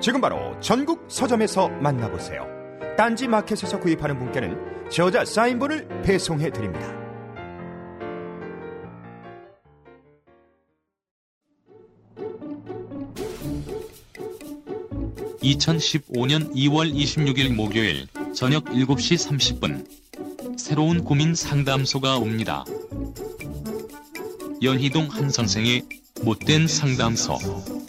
지금 바로 전국 서점에서 만나보세요. 딴지 마켓에서 구입하는 분께는 저자 사인본을 배송해 드립니다. (2015년 2월 26일) 목요일 저녁 (7시 30분) 새로운 고민 상담소가 옵니다. 연희동 한 선생의 못된 상담소.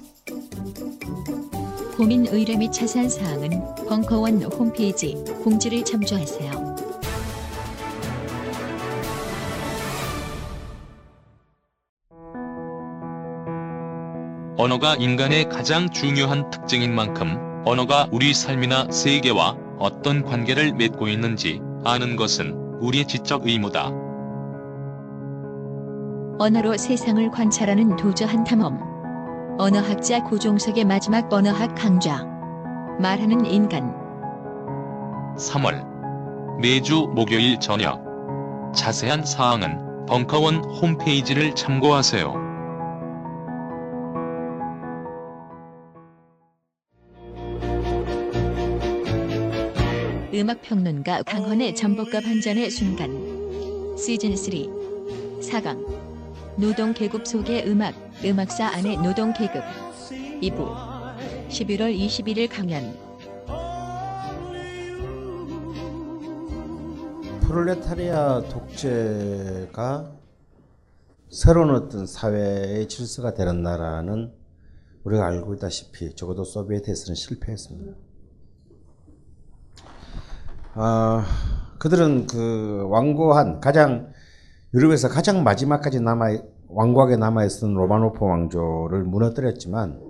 고민 의뢰 및 자세한 사항은 벙커원 홈페이지 공지를 참조하세요. 언어가 인간의 가장 중요한 특징인 만큼 언어가 우리 삶이나 세계와 어떤 관계를 맺고 있는지 아는 것은 우리의 지적 의무다. 언어로 세상을 관찰하는 도저한 탐험. 언어학자 고종석의 마지막 언어학 강좌. 말하는 인간. 3월 매주 목요일 저녁 자세한 사항은 벙커원 홈페이지를 참고하세요. 음악 평론가 강헌의 전복과 반전의 순간. 시즌 3 4강. 노동 계급 속의 음악, 음악사 안의 노동 계급. 2부. 11월 21일 강연. 프롤레타리아 독재가 새로운 어떤 사회의 질서가 되는 나라는 우리가 알고 있다시피 적어도 소비에트에서는 실패했습니다. 아, 그들은 그 완고한 가장 유럽에서 가장 마지막까지 남아 왕국에 남아 있었던 로마노프 왕조를 무너뜨렸지만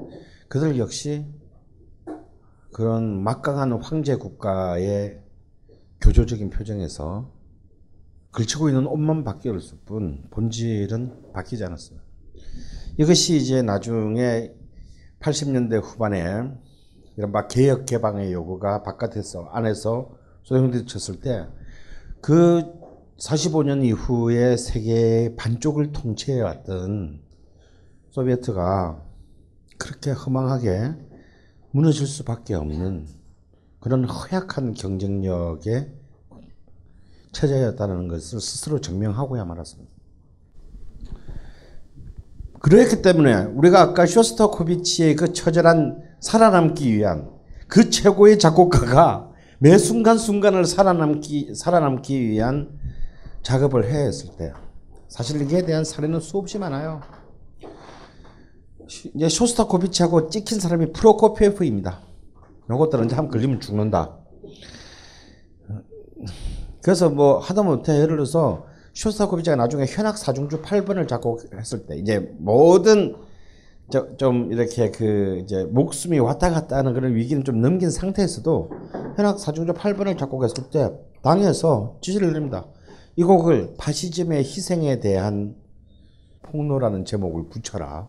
그들 역시 그런 막강한 황제 국가의 교조적인 표정에서 걸치고 있는 옷만 바뀌었을 뿐 본질은 바뀌지 않았어요. 이것이 이제 나중에 80년대 후반에 막 개혁 개방의 요구가 바깥에서 안에서 소용돌이 쳤을 때 그 45년 이후에 세계 반쪽을 통치해왔던 소비에트가 그렇게 허망하게 무너질 수밖에 없는 그런 허약한 경쟁력의 체제였다는 것을 스스로 증명하고야 말았습니다. 그렇기 때문에 우리가 아까 쇼스타코비치의 그 처절한 살아남기 위한 그 최고의 작곡가가 매 순간순간을 살아남기, 살아남기 위한 작업을 해야 했을 때 사실 이에 대한 사례는 수없이 많아요. 이제 쇼스타코비치하고 찍힌 사람이 프로코피에프입니다. 요것들은 이제 한번 걸리면 죽는다. 그래서 뭐 하다못해 예를 들어서 쇼스타코비치가 나중에 현악 사중주 8번을 작곡했을 때 이제 모든 저, 좀 이렇게 그 이제 목숨이 왔다 갔다 하는 그런 위기는 좀 넘긴 상태에서도 현악 사중주 8번을 작곡했을 때 당에서 지시를 내립니다. 이 곡을 파시즘의 희생에 대한 폭로라는 제목을 붙여라.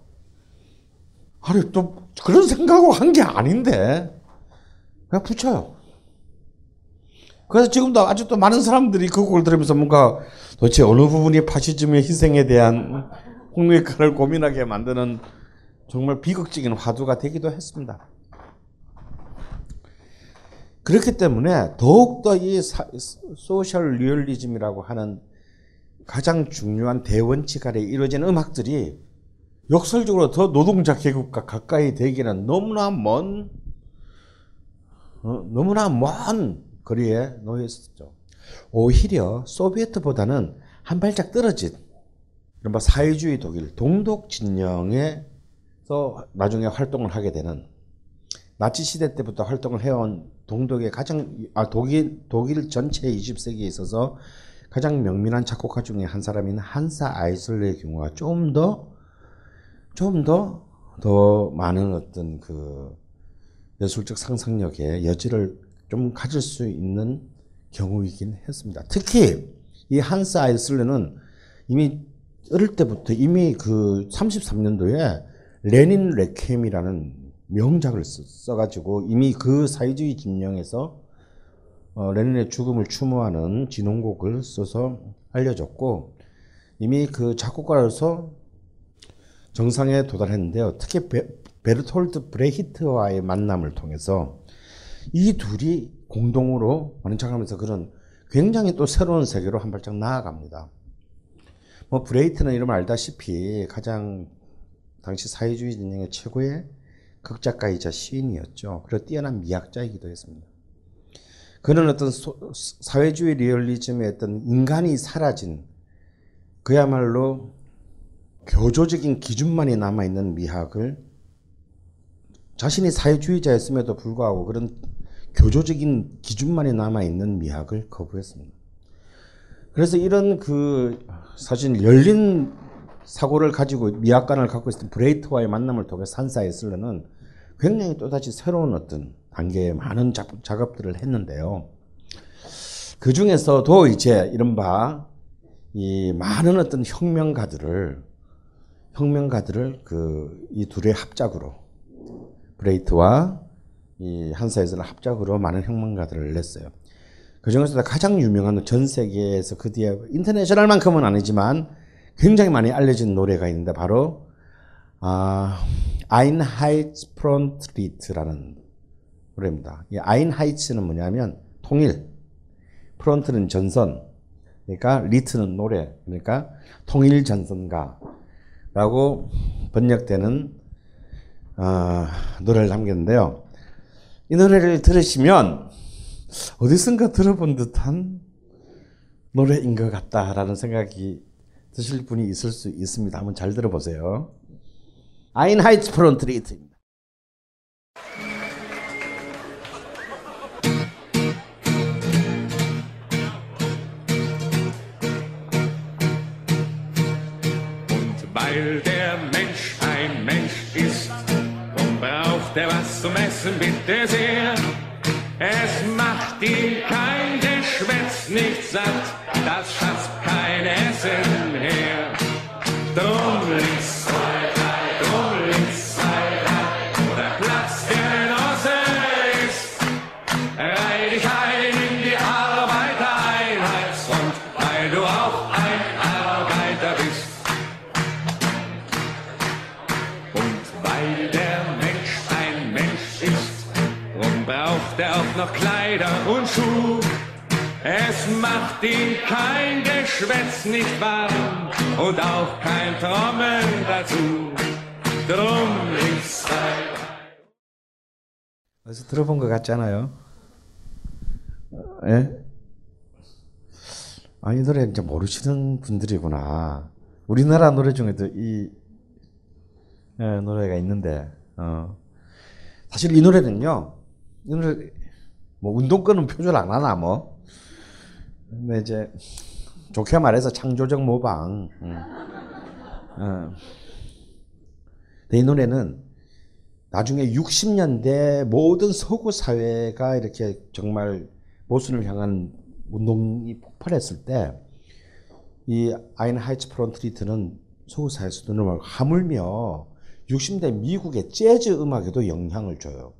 아니 또 그런 생각하고 한게 아닌데 그냥 붙여요. 그래서 지금도 아직도 많은 사람들이 그 곡을 들으면서 뭔가 도대체 어느 부분이 파시즘의 희생에 대한 홍익화를 고민하게 만드는 정말 비극적인 화두가 되기도 했습니다. 그렇기 때문에 더욱더 이 social 리얼리즘이라고 하는 가장 중요한 대원칙 아래 이루어진 음악들이 역설적으로 더 노동자 계급과 가까이 되기는 너무나 먼, 어, 너무나 먼 거리에 놓여 있었죠. 오히려 소비에트보다는 한 발짝 떨어진 이른바 사회주의 독일 동독 진영에서 나중에 활동을 하게 되는 나치 시대 때부터 활동을 해온 동독의 가장 아 독일 독일 전체 20세기에 있어서 가장 명민한 작곡가 중에 한 사람인 한사 아이슬러의 경우가 좀 더좀더더 많은 어떤 그 예술적 상상력의 여지를 좀 가질 수 있는 경우이긴 했습니다. 특히 이 한스 아이슬러는 이미 어릴 때부터 이미 그 33년도에 레닌 레켐이라는 명작을 써, 가지고 이미 그 사회주의 진영에서 어, 레닌의 죽음을 추모하는 진홍곡을 써서 알려졌고 이미 그 작곡가로서 정상에 도달했는데요. 특히 베, 베르톨드 브레히트와의 만남을 통해서 이 둘이 공동으로 합작하면서 그런 굉장히 또 새로운 세계로 한 발짝 나아갑니다. 뭐 브레히트는 이름 알다시피 가장 당시 사회주의 진영의 최고의 극작가이자 시인이었죠. 그리고 뛰어난 미학자이기도 했습니다. 그는 어떤 소, 사회주의 리얼리즘의 어떤 인간이 사라진 그야말로 교조적인 기준만이 남아있는 미학을 자신이 사회주의자였음에도 불구하고 그런 교조적인 기준만이 남아있는 미학을 거부했습니다. 그래서 이런 그 사실 열린 사고를 가지고 미학관을 갖고 있었던 브레이트와의 만남을 통해 산사에 슬러는 굉장히 또다시 새로운 어떤 단계의 많은 작업들을 했는데요. 그 중에서도 이제 이른바 이 많은 어떤 혁명가들을 혁명가들을 그 이 둘의 합작으로 브레히트와 이 한스 아이슬러는 합작으로 많은 혁명가들을 냈어요. 그 중에서 가장 유명한 전 세계에서 그 뒤에 인터내셔널만큼은 아니지만 굉장히 많이 알려진 노래가 있는데 바로 아, Einheitsfrontlied라는 노래입니다. 이 Einheits는 뭐냐면 통일, Front는 전선, 그러니까 Lied는 노래, 그러니까 통일 전선가라고 번역되는 어, 노래를 남겼는데요. 이 노래를 들으시면 어디선가 들어본 듯한 노래인 것 같다라는 생각이 드실 분이 있을 수 있습니다. 한번 잘 들어보세요. Einheitsfront reden. Und weil der Mensch ein Mensch ist, und braucht er was zum Essen, bitte sehr. Es macht ihm kein Geschwätz nicht satt, das schafft macht ihn kein Geschwätz nicht warm und auch kein Trommeln dazu. Drum links zwei. 어디서 들어본 것 같잖아요. 예? 아, 이 노래 이제 모르시는 분들이구나. 우리나라 노래 중에도 이 예, 노래가 있는데, 어. 사실 이 노래는요, 이 노래, 뭐, 운동권은 표절 안 하나, 뭐. 근데 이제, 좋게 말해서 창조적 모방. 음. 어. 근데 이 노래는 나중에 60년대 모든 서구 사회가 이렇게 정말 모순을 향한 운동이 폭발했을 때, 이 Einheitsfrontlied는 서구 사회에서도 정말 하물며 60대 미국의 재즈 음악에도 영향을 줘요.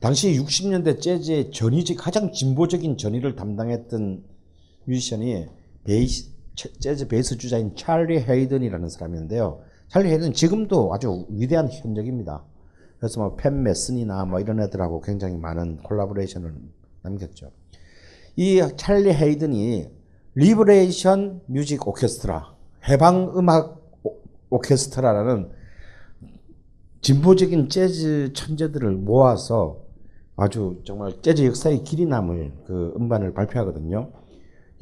당시 60년대 재즈의 전위지 가장 진보적인 전위를 담당했던 뮤지션이 베이스, 재즈 베이스 주자인 찰리 헤이든이라는 사람인데요. 찰리 헤이든 지금도 아주 위대한 현역입니다. 그래서 뭐 팻 메스니나 뭐 이런 애들하고 굉장히 많은 collaboration을 남겼죠. 이 찰리 헤이든이 Liberation Music Orchestra, 해방 음악 오케스트라라는 진보적인 재즈 천재들을 모아서 아주 정말 재즈 역사에 길이 남을 그 음반을 발표하거든요.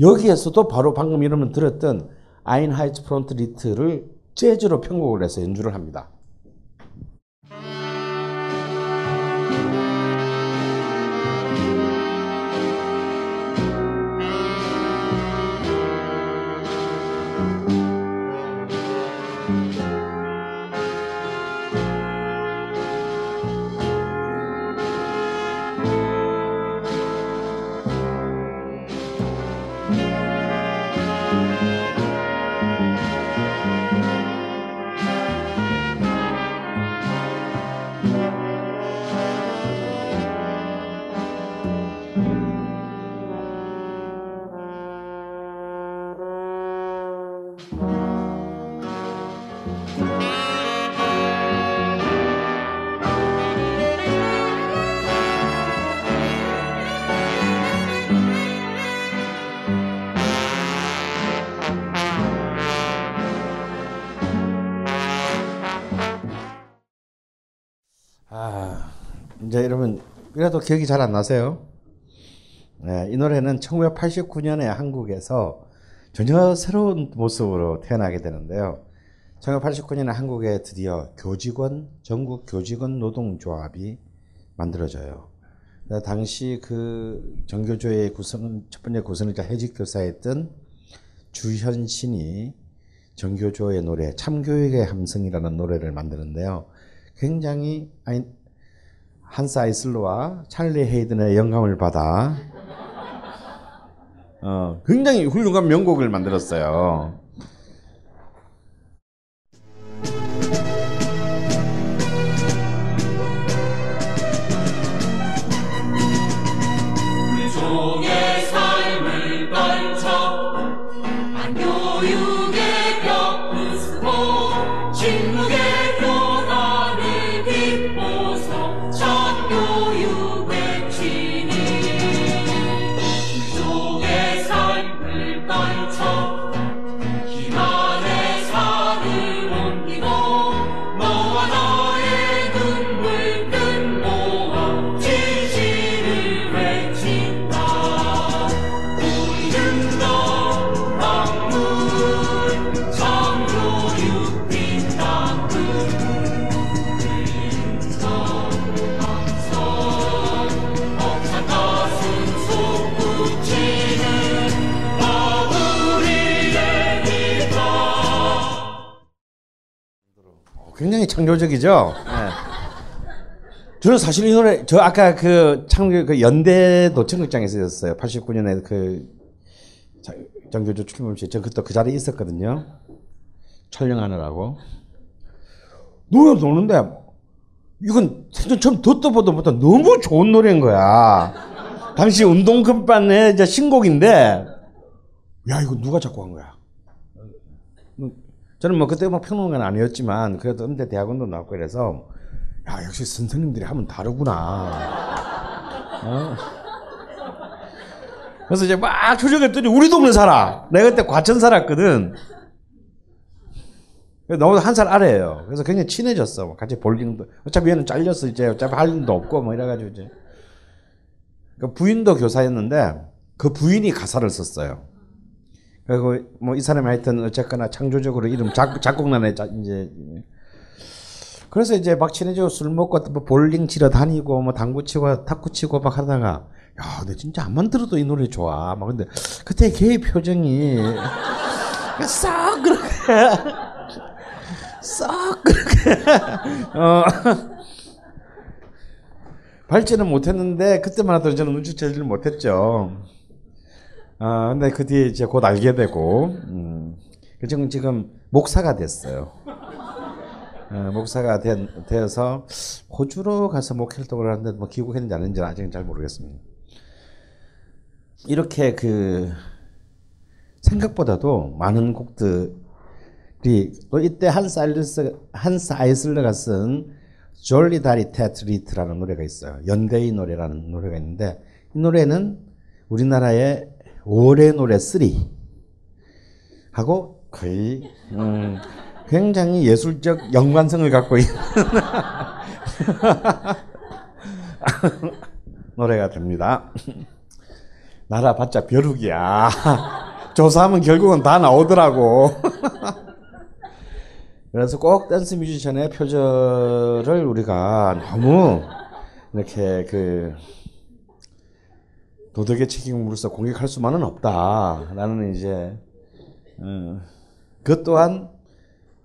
여기에서도 바로 방금 이름을 들었던 Einheitsfrontlied를 재즈로 편곡을 해서 연주를 합니다. 그래도 기억이 잘 안 나세요? 네, 이 노래는 1989년에 한국에서 전혀 새로운 모습으로 태어나게 되는데요. 1989년에 한국에 드디어 교직원 전국 교직원 노동조합이 만들어져요. 당시 그 정교조의 구성 첫 번째 구성이자 해직 교사였던 주현신이 정교조의 노래 참교육의 함성이라는 노래를 만드는데요. 굉장히 한스 아이슬러와 찰리 헤이든의 영감을 받아 어, 굉장히 훌륭한 명곡을 만들었어요. 창조적이죠. 네. 저는 사실 이 노래 저 아까 그 창조 그 연대 노천극장에서 였어요. 89년에 그 자- 정교조 출범식 저 그때 그 자리에 있었거든요. 촬영하느라고 노래 노는데 이건 생전 처음 듣도 보도 못한 너무 좋은 노래인 거야. 당시 운동급반의 신곡인데 야 이거 누가 작곡한 거야? 저는 뭐 그때 뭐 평론가는 아니었지만 그래도 음대 대학원도 나왔고 그래서 야 역시 선생님들이 하면 다르구나. 어. 그래서 이제 막 조정했더니 우리 동네 살아. 내가 그때 과천 살았거든. 너무 한 살 아래예요. 그래서 굉장히 친해졌어. 뭐 같이 볼링도 어차피 얘는 잘렸어 이제 어차피 할 일도 없고 뭐 이래가지고 이제 그 부인도 교사였는데 그 부인이 가사를 썼어요. 그리고 뭐 이 사람이 하여튼 어쨌거나 창조적으로 이름 작, 작곡난에 자- 이제 그래서 이제 막 친해지고 술 먹고 뭐 볼링 치러 다니고 뭐 당구 치고 탁구 치고 막 하다가 야, 근데 진짜 안만 들어도 이 노래 좋아. 막 근데 그때 걔의 표정이 싹 그렇게 싹 그렇게 어 발전은 못했는데 그때만 하더라도 저는 눈치채지를 못했죠. 아, 근데 그 뒤에 이제 곧 알게 되고, 음, 그 지금, 지금 목사가 됐어요. 어, 목사가 된, 되어서 호주로 가서 목회활동을 하는데 뭐 귀국했는지 안 했는지 아직은 잘 모르겠습니다. 이렇게 그 생각보다도 많은 곡들이 또 이때 한스 아이슬러, 한스 아이슬러가 쓴 Solidaritätslied라는 노래가 있어요. 연대의 노래라는 노래가 있는데 이 노래는 우리나라의 올해 노래 3 하고 거의 음, 굉장히 예술적 연관성을 갖고 있는 노래가 됩니다. 나라 바짝 벼룩이야. 조사하면 결국은 다 나오더라고. 그래서 꼭 댄스 뮤지션의 표절을 우리가 너무 이렇게 그 도덕의 책임으로서 공격할 수만은 없다라는 이제 어, 그것 또한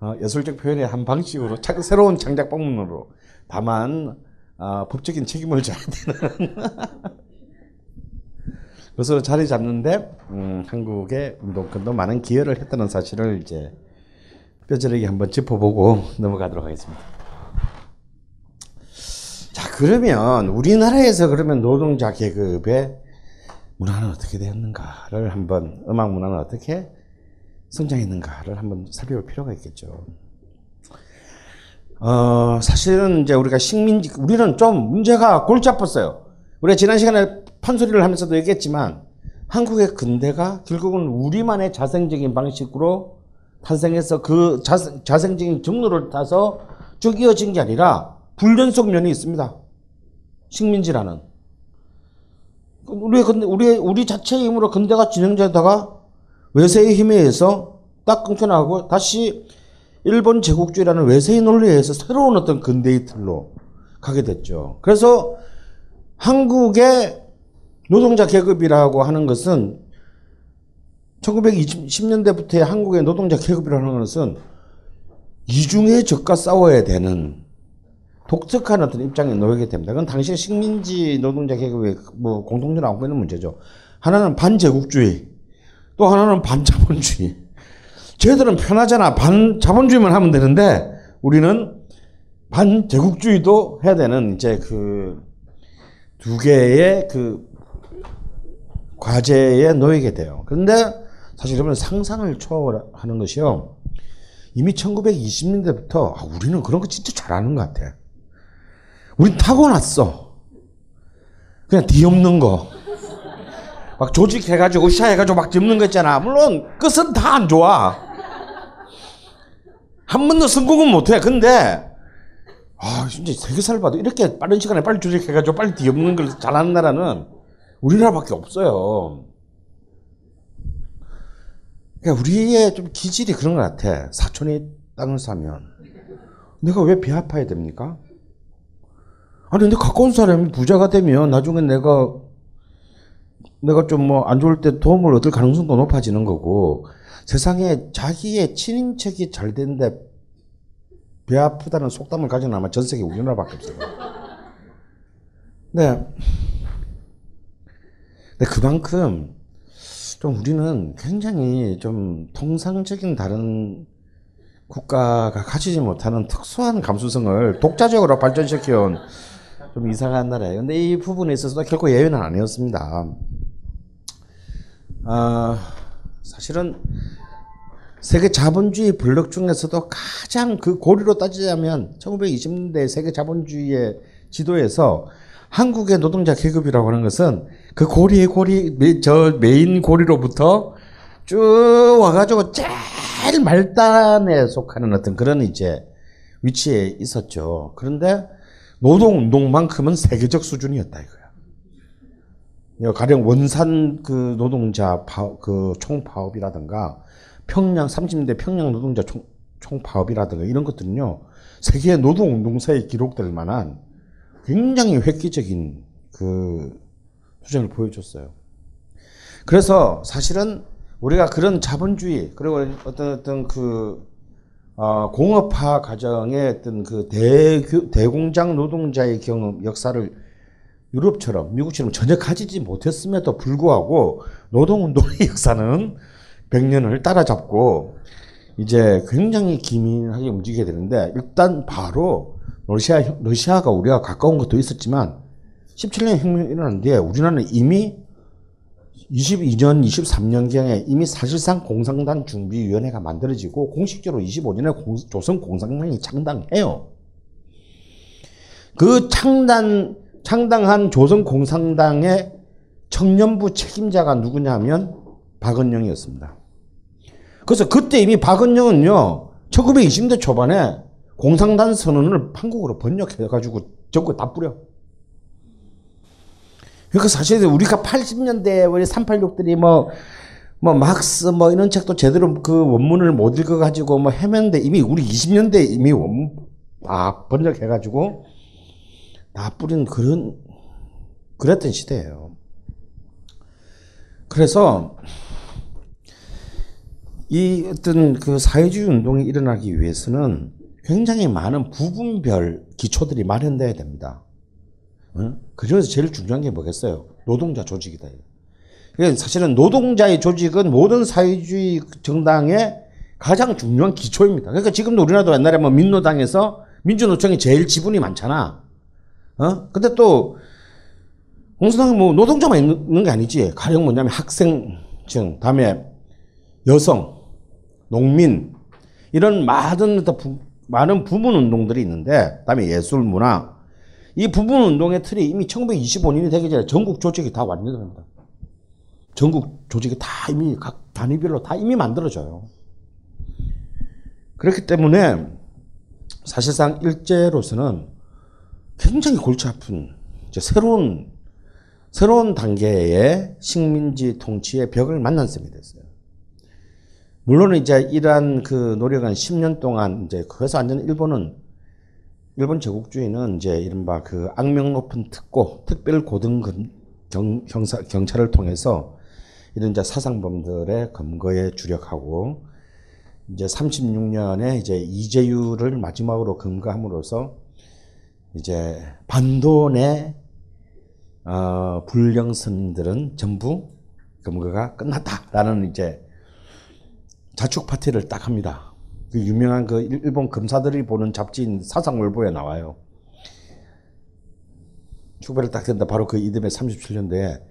어, 예술적 표현의 한 방식으로 차- 새로운 창작 방문으로 다만 어, 법적인 책임을 져야 되는 그것으로 자리 잡는데 음, 한국의 운동권도 많은 기여를 했다는 사실을 이제 뼈저리게 한번 짚어보고 넘어가도록 하겠습니다. 자 그러면 우리나라에서 그러면 노동자 계급의 문화는 어떻게 되었는가를 한번 음악 문화는 어떻게 성장했는가를 한번 살펴볼 필요가 있겠죠. 어, 사실은 이제 우리가 식민지, 우리는 좀 문제가 골치 아팠어요. 우리가 지난 시간에 판소리를 하면서도 얘기했지만, 한국의 근대가 결국은 우리만의 자생적인 방식으로 탄생해서 그 자생, 자생적인 경로를 타서 쭉 이어진 게 아니라 불연속 면이 있습니다. 식민지라는. 우리 근데 우리 우리 자체의 힘으로 근대가 진행되다가 외세의 힘에 의해서 딱 끊겨나고 다시 일본 제국주의라는 외세의 논리에 의해서 새로운 어떤 근대의 틀로 가게 됐죠. 그래서 한국의 노동자 계급이라고 하는 것은 1920년대부터의 한국의 노동자 계급이라는 것은 이중의 적과 싸워야 되는 독특한 어떤 입장에 놓이게 됩니다. 그건 당시 식민지 노동자 계급의 뭐 공통적으로 안고 있는 문제죠. 하나는 반제국주의, 또 하나는 반자본주의. 쟤들은 편하잖아. 반자본주의만 하면 되는데 우리는 반제국주의도 해야 되는 이제 그 두 개의 그 과제에 놓이게 돼요. 그런데 사실 여러분 상상을 초월하는 것이요. 이미 1920년대부터 아, 우리는 그런 거 진짜 잘하는 것 같아. 우린 타고났어. 그냥 뒤엎는 거. 막 조직해가지고 으쌰해가지고 막 짚는 거 있잖아. 물론 끝은 다 안 좋아. 한 번도 성공은 못해. 근데 아 진짜 세계사를 봐도 이렇게 빠른 시간에 빨리 조직해가지고 빨리 뒤엎는 걸 잘하는 나라는 우리나라밖에 없어요. 그러니까 우리의 좀 기질이 그런 것 같아. 사촌이 땅을 사면 내가 왜 배 아파야 됩니까? 아니 근데 가까운 사람이 부자가 되면 나중에 내가 내가 좀 뭐 안 좋을 때 도움을 얻을 가능성도 높아지는 거고 세상에 자기의 친인척이 잘 되는데 배 아프다는 속담을 가진 아마 전 세계 우리나라밖에 없어요. 네. 근데 그만큼 좀 우리는 굉장히 좀 통상적인 다른 국가가 가지지 못하는 특수한 감수성을 독자적으로 발전시켜온 좀 이상한 나라예요. 근데 이 부분에 있어서도 결코 예외는 아니었습니다. 아, 사실은 세계 자본주의 블록 중에서도 가장 그 고리로 따지자면 1920년대 세계 자본주의의 지도에서 한국의 노동자 계급이라고 하는 것은 그 고리의 고리, 메- 저 메인 고리로부터 쭉 와가지고 제일 말단에 속하는 어떤 그런 이제 위치에 있었죠. 그런데 노동 운동만큼은 세계적 수준이었다 이거야. 가령 원산 그 노동자 파, 그 총파업이라든가 평양 30년대 평양 노동자 총, 총파업이라든가 이런 것들은요 세계 노동 운동사에 기록될 만한 굉장히 획기적인 그 수준을 보여줬어요. 그래서 사실은 우리가 그런 자본주의 그리고 어떤 어떤 그 어, 공업화 과정의 어떤 그 대, 대공장 노동자의 경험 역사를 유럽처럼 미국처럼 전혀 가지지 못했음에도 불구하고 노동운동의 역사는 100년을 따라잡고 이제 굉장히 기민하게 움직이게 되는데 일단 바로 러시아, 러시아가 우리가 가까운 것도 있었지만 17년 혁명이 일어난 뒤에 우리나라는 이미 22년, 23년경에 이미 사실상 공산당 준비위원회가 만들어지고 공식적으로 25년에 공, 조선 공산당이 창당해요. 그 창단, 창당한 조선 공산당의 청년부 책임자가 누구냐면 박은영이었습니다. 그래서 그때 이미 박은영은요, 1920년대 초반에 공산당 선언을 한국어로 번역해가지고 전국에 다 뿌려. 그러니까 사실 우리가 80년대 우리 386들이 뭐, 뭐, 막스 뭐 이런 책도 제대로 그 원문을 못 읽어가지고 뭐 헤맸는데 이미 우리 20년대 이미 원, 아, 번역해가지고 다 뿌린 그런, 그랬던 시대예요. 그래서 이 어떤 그 사회주의 운동이 일어나기 위해서는 굉장히 많은 부분별 기초들이 마련돼야 됩니다. 어? 그중에서 제일 중요한 게 뭐겠어요? 노동자 조직이다. 그러니까 사실은 노동자의 조직은 모든 사회주의 정당의 가장 중요한 기초입니다. 그러니까 지금도 우리나라도 옛날에 뭐 민노당에서 민주노총이 제일 지분이 많잖아. 어? 근데 또 공산당은 뭐 노동자만 있는 게 아니지. 가령 뭐냐면 학생층, 다음에 여성, 농민 이런 많은 부, 많은 부분 운동들이 있는데, 다음에 예술 문화 이 부분 운동의 틀이 이미 1925년이 되기 전에 전국 조직이 다 완료됩니다. 전국 조직이 다 이미 각 단위별로 다 이미 만들어져요. 그렇기 때문에 사실상 일제로서는 굉장히 골치 아픈 새로운 새로운 단계의 식민지 통치의 벽을 만난 셈이 됐어요. 물론 이제 이러한 그 노력은 10년 동안 이제 그래서 완전 일본은 일본 제국주의는 이제 이른바 그 악명 높은 특고 특별 고등 경, 형사, 경찰을 통해서 이런 이제 사상범들의 검거에 주력하고 이제 36년에 이제 이재유를 마지막으로 검거함으로써 이제 반도 내 어, 불령 스님들은 전부 검거가 끝났다라는 이제 자축 파티를 딱 합니다. 그 유명한 그 일본 검사들이 보는 잡지인 사상월보에 나와요. 축배를 딱 된다. 바로 그 이듬해 37년도에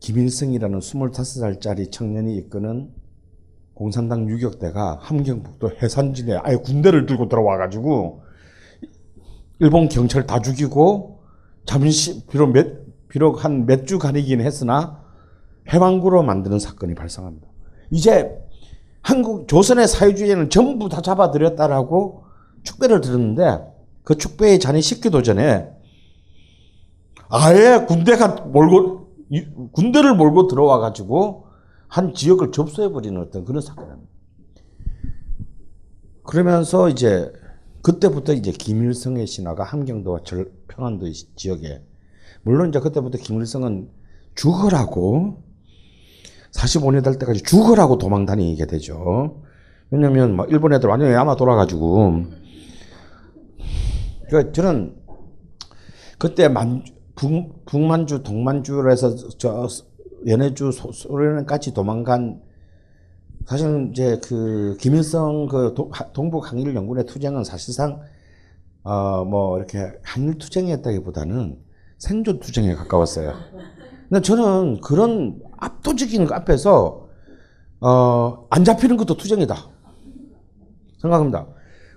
김일성이라는 25살짜리 청년이 이끄는 공산당 유격대가 함경북도 해산진에 아예 군대를 들고 들어와가지고 일본 경찰 다 죽이고 잠시 비록 몇 비록 한 몇주 가리긴 했으나 해방구로 만드는 사건이 발생합니다. 이제 한국 조선의 사회주의는 전부 다 잡아들였다라고 축배를 들었는데 그 축배의 잔이 식기도 전에 아예 군대가 몰고 군대를 몰고 들어와 가지고 한 지역을 접수해 버리는 어떤 그런 사건입니다. 그러면서 이제 그때부터 이제 김일성의 신화가 함경도와 절, 평안도 지역에 물론 이제 그때부터 김일성은 죽으라고 45년 될 때까지 죽으라고 도망 다니게 되죠. 왜냐면 막 일본 애들 완전히 아마 돌아가지고 그 저는 그때 만 북, 북만주 동만주에서 저 연해주 소련까지 도망간 사실은 이제 그 김일성 그 동북 항일 연군의 투쟁은 사실상 어 뭐 이렇게 한일 투쟁이었다기보다는 생존 투쟁에 가까웠어요. 근데 저는 그런 압도적인 것 앞에서 어, 안 잡히는 것도 투쟁이다. 생각합니다.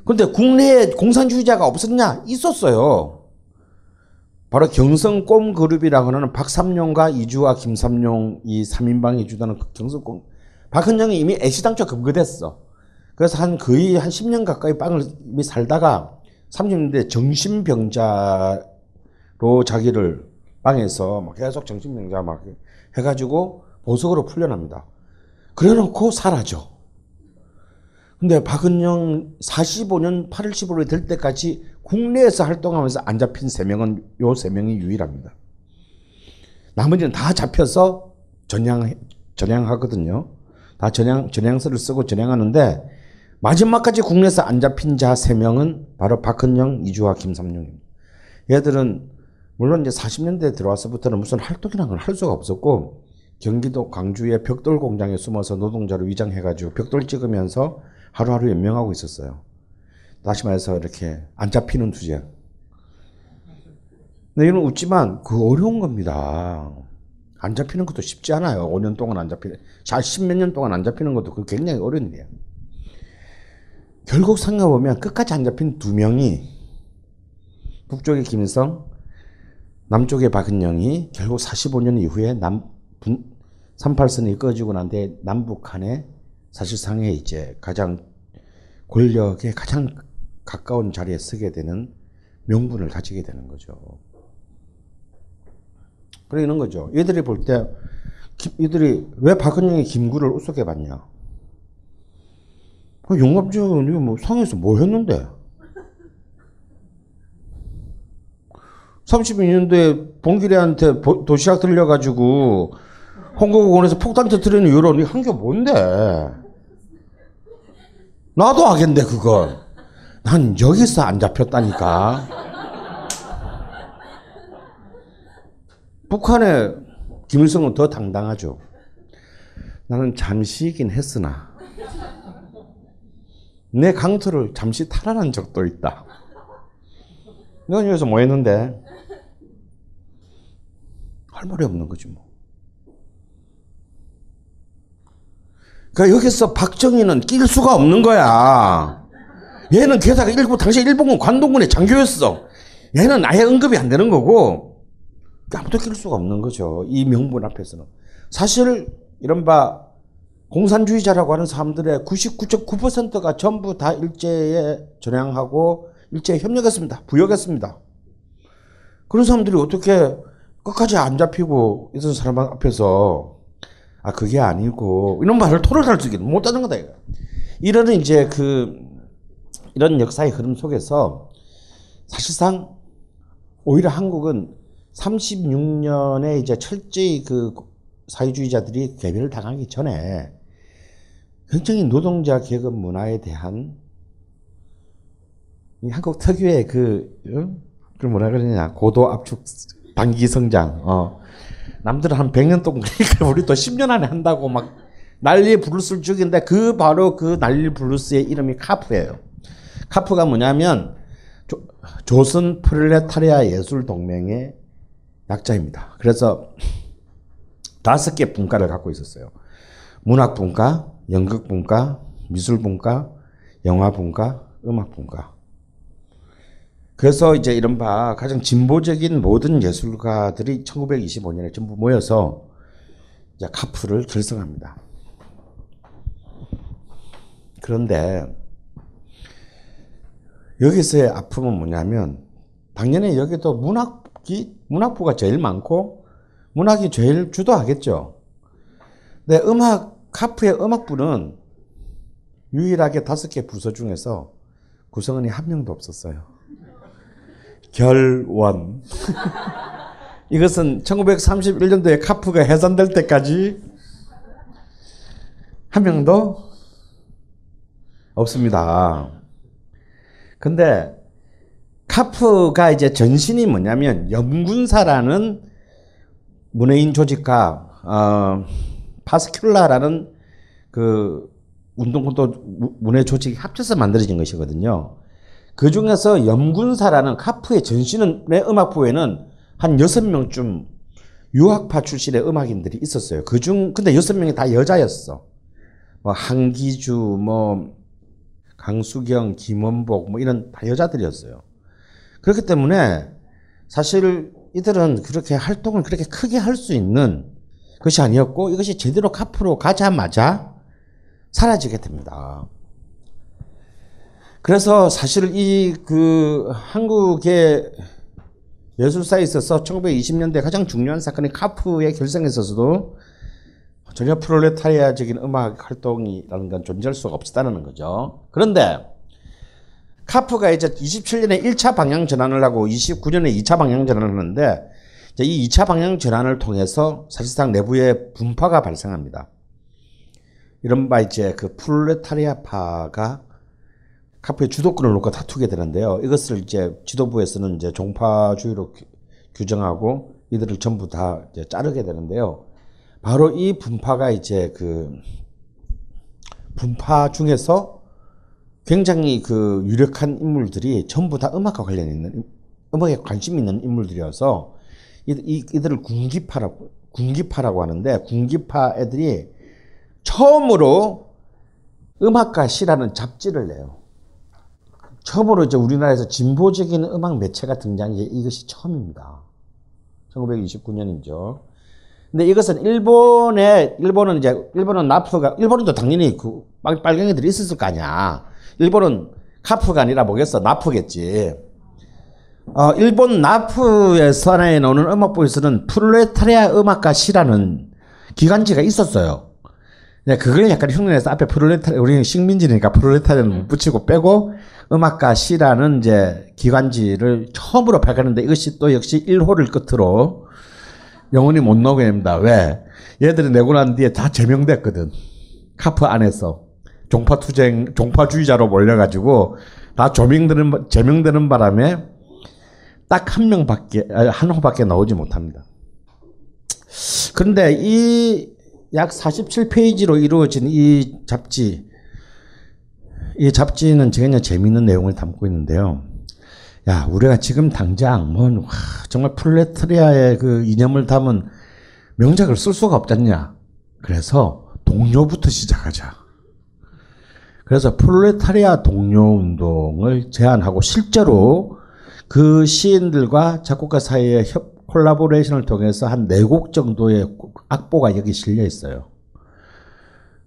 그런데 국내에 공산주의자가 없었냐? 있었어요. 바로 경성꼼 그룹이라고 하는 박삼룡과 이주와 김삼룡 이 3인방이 주도하는 그 경성꼼. 박헌영이 이미 애시당초 검거됐어. 그래서 한 거의 한 10년 가까이 빵을 이미 살다가 30년대 정신병자로 자기를 빵에서 막 계속 정신병자 막 해가지고 보석으로 풀려납니다. 그래 놓고 사라져. 근데 박은영 45년 8월 15일 될 때까지 국내에서 활동하면서 안 잡힌 3명은 요 3명이 유일합니다. 나머지는 다 잡혀서 전향, 전향하거든요. 다 전향, 전향서를 쓰고 전향하는데 마지막까지 국내에서 안 잡힌 자 3명은 바로 박은영, 이주화, 김삼룡입니다. 얘들은 물론 이제 40년대 들어와서부터는 무슨 활동이라는 걸할 수가 없었고 경기도 광주의 벽돌 공장에 숨어서 노동자로 위장해가지고 벽돌 찍으면서 하루하루 연명하고 있었어요. 다시 말해서 이렇게 안 잡히는 투쟁. 근데 이는 웃지만 그 어려운 겁니다. 안 잡히는 것도 쉽지 않아요. 5년 동안 안 잡히는, 잘 10몇 년 동안 안 잡히는 것도 그 굉장히 어려운 일이에요. 결국 생각해보면 끝까지 안 잡힌 두 명이 북쪽의 김일성, 남쪽의 박은영이 결국 45년 이후에 남, 분, 38선이 꺼지고 난 뒤에 남북한의 사실상의 이제 가장 권력에 가장 가까운 자리에 서게 되는 명분을 가지게 되는 거죠. 그러는 거죠. 얘들이 볼 때, 얘들이 왜 박은영이 김구를 우습게 봤냐? 그 이거 뭐 상에서 뭐 했는데? 32년도에 봉길이한테 보- 도시락 들려가지고 홍보공원에서 폭탄 터뜨리는 이유로 한게 뭔데? 나도 하겠는데 그건. 난 여기서 안 잡혔다니까. 북한의 김일성은 더 당당하죠. 나는 잠시이긴 했으나 내 강토를 잠시 탈환한 적도 있다. 넌 여기서 뭐 했는데? 할 말이 없는 거지 뭐. 그러니까 여기서 박정희는 낄 수가 없는 거야. 얘는 게다가 일부 당시 일본군 관동군의 장교였어. 얘는 아예 언급이 안 되는 거고 아무도 낄 수가 없는 거죠. 이 명분 앞에서는. 사실 이른바 공산주의자라고 하는 사람들의 99.9%가 전부 다 일제에 전향하고 일제에 협력했습니다. 부역했습니다. 그런 사람들이 어떻게 끝까지 안 잡히고 있던 사람 앞에서 아 그게 아니고 이런 말을 토를 할수 있게 못하는 거다 이거. 이런 이제 그 이런 역사의 흐름 속에서 사실상 오히려 한국은 36년에 이제 철저히 그 사회주의자들이 괴멸을 당하기 전에 굉장히 노동자 계급 문화에 대한 이 한국 특유의 그, 어? 그 뭐라 그러냐 고도 압축 단기 성장 어. 남들은 한 100년 동안 그러니까 우리 또 10년 안에 한다고 막 난리 부르스를 죽인데 그 바로 그 난리 부르스의 이름이 카프예요. 카프가 뭐냐면 조, 조선 프롤레타리아 예술 동맹의 약자입니다. 그래서 다섯 개 분과를 갖고 있었어요. 문학 분과, 연극 분과, 미술 분과, 영화 분과, 음악 분과. 그래서 이제 이른바 가장 진보적인 모든 예술가들이 1925년에 전부 모여서 이제 카프를 결성합니다. 그런데 여기서의 아픔은 뭐냐면 당연히 여기도 문학이 문학부가 제일 많고 문학이 제일 주도하겠죠. 근데 음악 카프의 음악부는 유일하게 다섯 개 부서 중에서 구성원이 한 명도 없었어요. 결원. 이것은 1931년도에 카프가 해산될 때까지 한 명도 없습니다. 근데 카프가 이제 전신이 뭐냐면 염군사라는 문예인 조직과 어, 파스큘라라는 그 운동권도 문예 조직이 합쳐서 만들어진 것이거든요. 그 중에서 염군사라는 카프의 전신의 음악부에는 한 여섯 명쯤 유학파 출신의 음악인들이 있었어요. 그 중, 근데 여섯 명이 다 여자였어. 뭐, 한기주, 뭐, 강수경, 김원복, 뭐, 이런 다 여자들이었어요. 그렇기 때문에 사실 이들은 그렇게 활동을 그렇게 크게 할 수 있는 것이 아니었고 이것이 제대로 카프로 가자마자 사라지게 됩니다. 그래서 사실 이 그 한국의 예술사에 있어서 1920년대 가장 중요한 사건이 카프의 결성에 있어서도 전혀 프롤레타리아적인 음악 활동이라는 건 존재할 수가 없었다는 거죠. 그런데 카프가 이제 27년에 1차 방향 전환을 하고 29년에 2차 방향 전환을 하는데 이 2차 방향 전환을 통해서 사실상 내부에 분파가 발생합니다. 이른바 이제 그 프롤레타리아파가 카프의 주도권을 놓고 다투게 되는데요. 이것을 이제 지도부에서는 이제 종파주의로 규- 규정하고 이들을 전부 다 이제 자르게 되는데요. 바로 이 분파가 이제 그 분파 중에서 굉장히 그 유력한 인물들이 전부 다 음악과 관련 있는 음악에 관심 있는 인물들이어서 이, 이, 이들을 군기파라고 군기파라고 하는데 군기파 애들이 처음으로 음악과 시라는 잡지를 내요. 처음으로 이제 우리나라에서 진보적인 음악 매체가 등장한 게 이것이 처음입니다. 1929년이죠. 근데 이것은 일본에 일본은 이제 일본은 나프가 일본도 당연히 그 빨- 빨갱이들이 있었을 거 아니야. 일본은 카프가 아니라 뭐겠어 나프겠지. 어, 일본 나프에서 하나에 나오는 음악부에서는 프롤레타리아 음악가 시라는 기관지가 있었어요. 네, 그걸 약간 흉내내서 앞에 프롤레타리아, 우리는 식민지니까 프롤레타리아는 못 붙이고 빼고 음악가 시라는 이제 기관지를 처음으로 발견했는데 이것이 또 역시 1호를 끝으로 영원히 못 나오게 됩니다. 왜? 얘들이 내고 난 뒤에 다 제명됐거든. 카프 안에서. 종파투쟁, 종파주의자로 몰려가지고 다 조명되는, 제명되는 바람에 딱 한 명밖에, 아니, 한 호밖에 나오지 못합니다. 그런데 이 약 47페이지로 이루어진 이 잡지, 이 잡지는 굉장히 재미있는 내용을 담고 있는데요. 야, 우리가 지금 당장 뭐 와, 정말 프롤레타리아의 그 이념을 담은 명작을 쓸 수가 없잖냐. 그래서 동요부터 시작하자. 그래서 프롤레타리아 동요 운동을 제안하고 실제로 그 시인들과 작곡가 사이의 협 collaboration을 통해서 한 네 곡 정도의 악보가 여기 실려 있어요.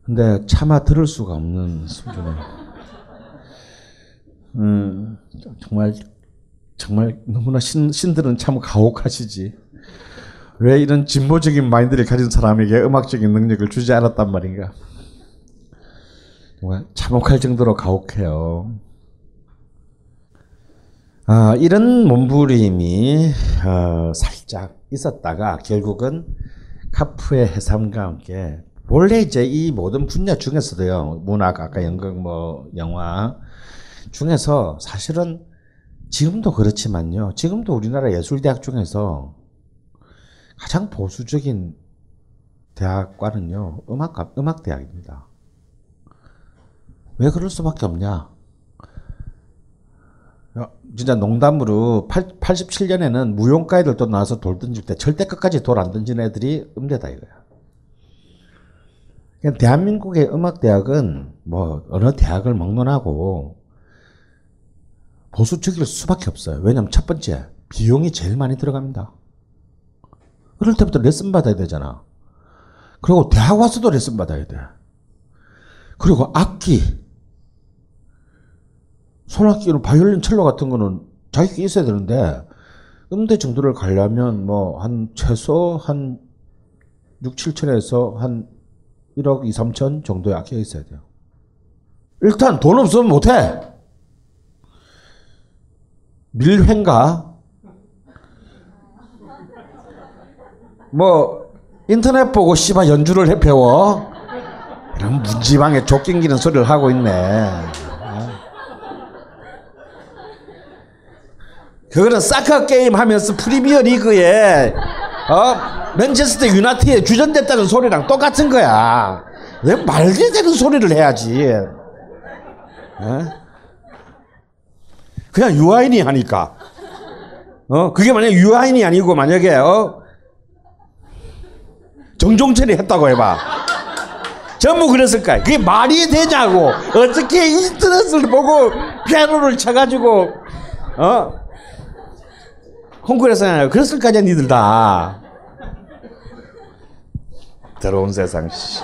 근데 차마 들을 수가 없는 수준의 음, 정말 정말 너무나 신, 신들은 참 가혹하시지. 왜 이런 진보적인 마인드를 가진 사람에게 음악적인 능력을 주지 않았단 말인가. 정말 참혹할 정도로 가혹해요. 아, 이런 몸부림이 어, 살짝 있었다가 결국은 카프의 해삼과 함께 원래 이제 이 모든 분야 중에서도요 문학 아까 연극 뭐 영화 중에서 사실은 지금도 그렇지만요 지금도 우리나라 예술대학 중에서 가장 보수적인 대학과는요 음악 음악 대학입니다. 왜 그럴 수밖에 없냐? 야, 진짜 농담으로 8, 87년에는 무용가 애들도 나와서 돌 던질 때 절대 끝까지 돌 안 던진 애들이 음대다 이거야. 그냥 대한민국의 음악대학은 뭐 어느 대학을 막론하고 보수적일 수밖에 없어요. 왜냐면 첫 번째 비용이 제일 많이 들어갑니다. 그럴 때부터 레슨 받아야 되잖아. 그리고 대학 와서도 레슨 받아야 돼. 그리고 악기 손악기는 바이올린, 첼로 같은 거는 자격이 있어야 되는데 음대 정도를 가려면 뭐 한 최소 한 6, 7천에서 한 1억 2, 3천 정도의 악기가 있어야 돼요. 일단 돈 없으면 못해. 밀회인가? 뭐 인터넷 보고 씨발 연주를 해 배워. 이런 문지방에 족낑기는 소리를 하고 있네. 그거는 사커 게임 하면서 프리미어 리그에 어 맨체스터 유나이티에 주전됐다는 소리랑 똑같은 거야. 왜 말도 되는 소리를 해야지. 어? 그냥 유아인이 하니까. 어 그게 만약 유아인이 아니고 만약에 어 정종철이 했다고 해봐. 전부 그랬을 거야. 그게 말이 되냐고. 어떻게 인터넷을 보고 피아노를 쳐가지고 어 콩쿠르에서 하냐고. 그랬을 거 아니야, 니들 다. 더러운 세상, 씨.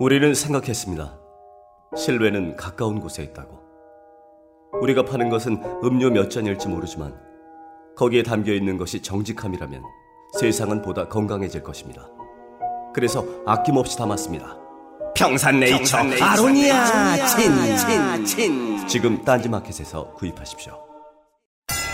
우리는 생각했습니다. 실외는 가까운 곳에 있다고. 우리가 파는 것은 음료 몇 잔일지 모르지만 거기에 담겨 있는 것이 정직함이라면 세상은 보다 건강해질 것입니다. 그래서 아낌없이 담았습니다. 평산네이처, 아로니아 친친친 지금 딴지마켓에서 구입하십시오.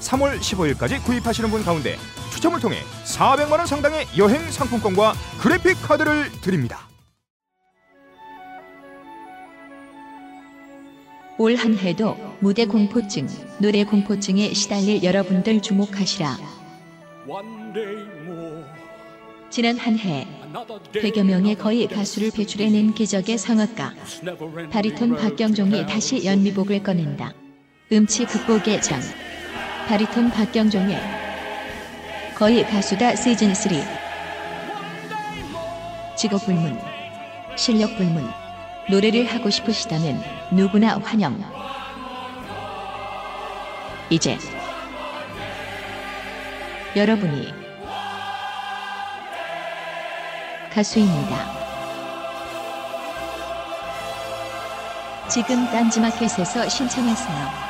3월 15일까지 구입하시는 분 가운데 추첨을 통해 400만 원 상당의 여행 상품권과 그래픽 카드를 드립니다 올 한 해도 무대 공포증, 노래 공포증에 시달릴 여러분들 주목하시라. 지난 한 해 100여 명의 거의 가수를 배출해낸 기적의 성악가 바리톤 박경종이 다시 연미복을 꺼낸다. 음치 극복의 장 바리톤 박경종의 거의 가수다 시즌 3 직업 불문 실력 불문 노래를 하고 싶으시다면 누구나 환영 이제 여러분이 가수입니다. 지금 딴지마켓에서 신청하세요.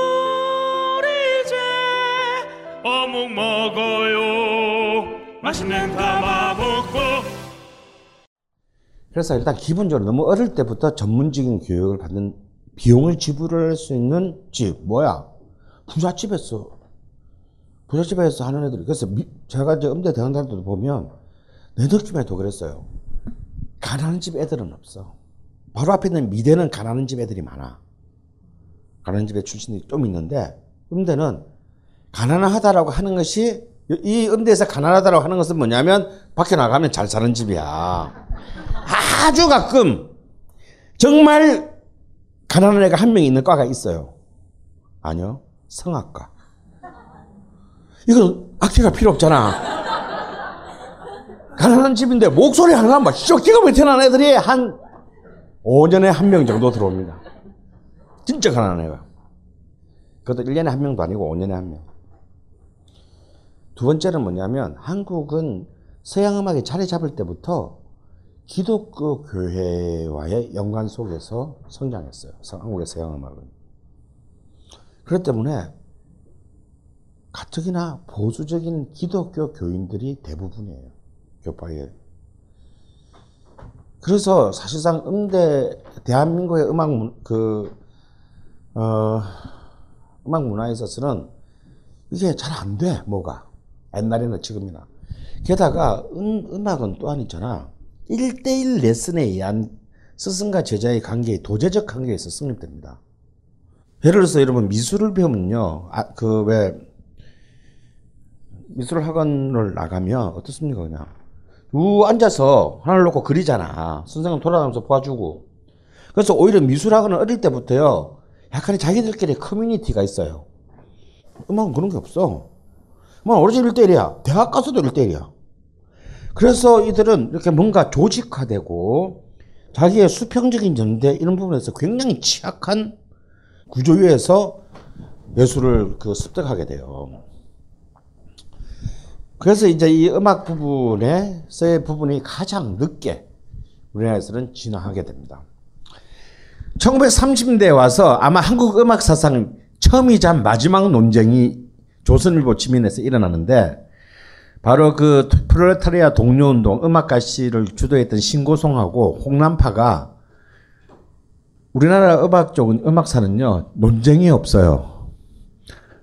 어묵 먹어요. 맛있는 가마볶고. 그래서 일단 기본적으로 너무 어릴 때부터 전문적인 교육을 받는 비용을 지불할 수 있는 집 뭐야? 부잣집에서. 부잣집에서 하는 애들이. 그래서 미, 제가 이제 음대 대학 다닐 때도 보면 내 느낌에도 그랬어요. 가난한 집 애들은 없어. 바로 앞에 있는 미대는 가난한 집 애들이 많아. 가난한 집의 출신들이 좀 있는데 음대는 가난하다라고 하는 것이 이 음대에서 가난하다라고 하는 것은 뭐냐면 밖에 나가면 잘 사는 집이야 아주 가끔 정말 가난한 애가 한 명 있는 과가 있어요. 아니요. 성악과. 이건 악기가 필요 없잖아. 가난한 집인데 목소리 하나만 막 기가 막히는 애들이 한 5년에 한 명 정도 들어옵니다. 진짜 가난한 애가. 그것도 1년에 한 명도 아니고 5년에 한 명. 두 번째는 뭐냐면 한국은 서양 음악이 자리 잡을 때부터 기독교 교회와의 연관 속에서 성장했어요. 한국의 서양 음악은. 그렇기 때문에 가뜩이나 보수적인 기독교 교인들이 대부분이에요. 교파에. 그래서 사실상 음대 대한민국의 음악 그 어, 음악 문화에 있어서는 이게 잘 안 돼. 뭐가 옛날에는 지금이나. 게다가 음, 음악은 또한 있잖아. 1대1 레슨에 의한 스승과 제자의 관계, 도제적 관계에서 성립됩니다. 예를 들어서 여러분 미술을 배우면요. 아, 그 왜 미술 학원을 나가면 어떻습니까 그냥 우 앉아서 하나를 놓고 그리잖아. 선생님 돌아가면서 봐주고. 그래서 오히려 미술 학원은 어릴 때부터요. 약간의 자기들끼리 커뮤니티가 있어요. 음악은 그런 게 없어. 뭐 오로지 1대1이야. 대학 가서도 1대1이야. 그래서 이들은 이렇게 뭔가 조직화되고 자기의 수평적인 전대 이런 부분에서 굉장히 취약한 구조 위에서 예술을 그 습득하게 돼요. 그래서 이제 이 음악 부분에서의 부분이 가장 늦게 우리나라에서는 진화하게 됩니다. 1930년대에 와서 아마 한국 음악 사상 처음이자 마지막 논쟁이 조선일보 지면에서 일어나는데 바로 그 프롤레타리아 동료운동 음악가씨를 주도했던 신고송하고 홍남파가 우리나라 음악 쪽은 음악사는요 논쟁이 없어요.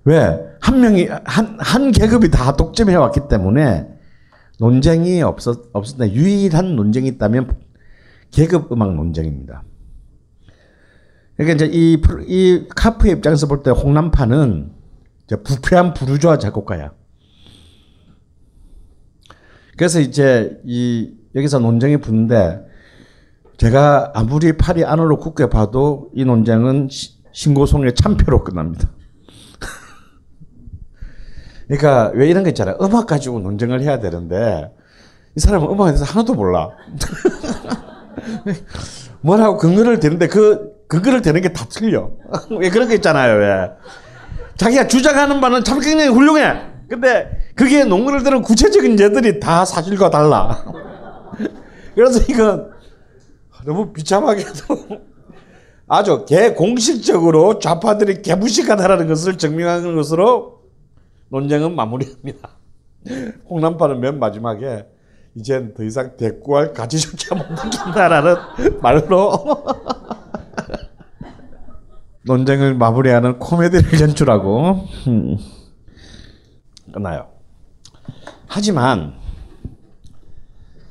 왜? 한 명이 한, 한 계급이 다 독점해 왔기 때문에 논쟁이 없었 없었다. 유일한 논쟁이 있다면 계급 음악 논쟁입니다. 그러니까 이제 이, 이 카프의 입장에서 볼 때 홍남파는 부패한 부르주아 작곡가야. 그래서 이제 이 여기서 논쟁이 붙는데 제가 아무리 팔이 안으로 굳게 봐도 이 논쟁은 신고송의 참패로 끝납니다. 그러니까 왜 이런 거 있잖아요. 음악 가지고 논쟁을 해야 되는데 이 사람은 음악에 대해서 하나도 몰라. 뭐라고 근거를 대는데 그 근거를 대는 게 다 틀려. 왜 그런 거 있잖아요. 왜 자기가 주장하는 바는 참 굉장히 훌륭해. 근데 그게 논문을 드는 구체적인 예들이 다 사실과 달라. 그래서 이건 너무 비참하게도 아주 개공식적으로 좌파들이 개무식하다라는 것을 증명하는 것으로 논쟁은 마무리합니다. 홍남파는 맨 마지막에 이젠 더 이상 대꾸할 가치조차 못 느낀다라는 말로 논쟁을 마무리하는 코미디를 연출하고 음, 끝나요. 하지만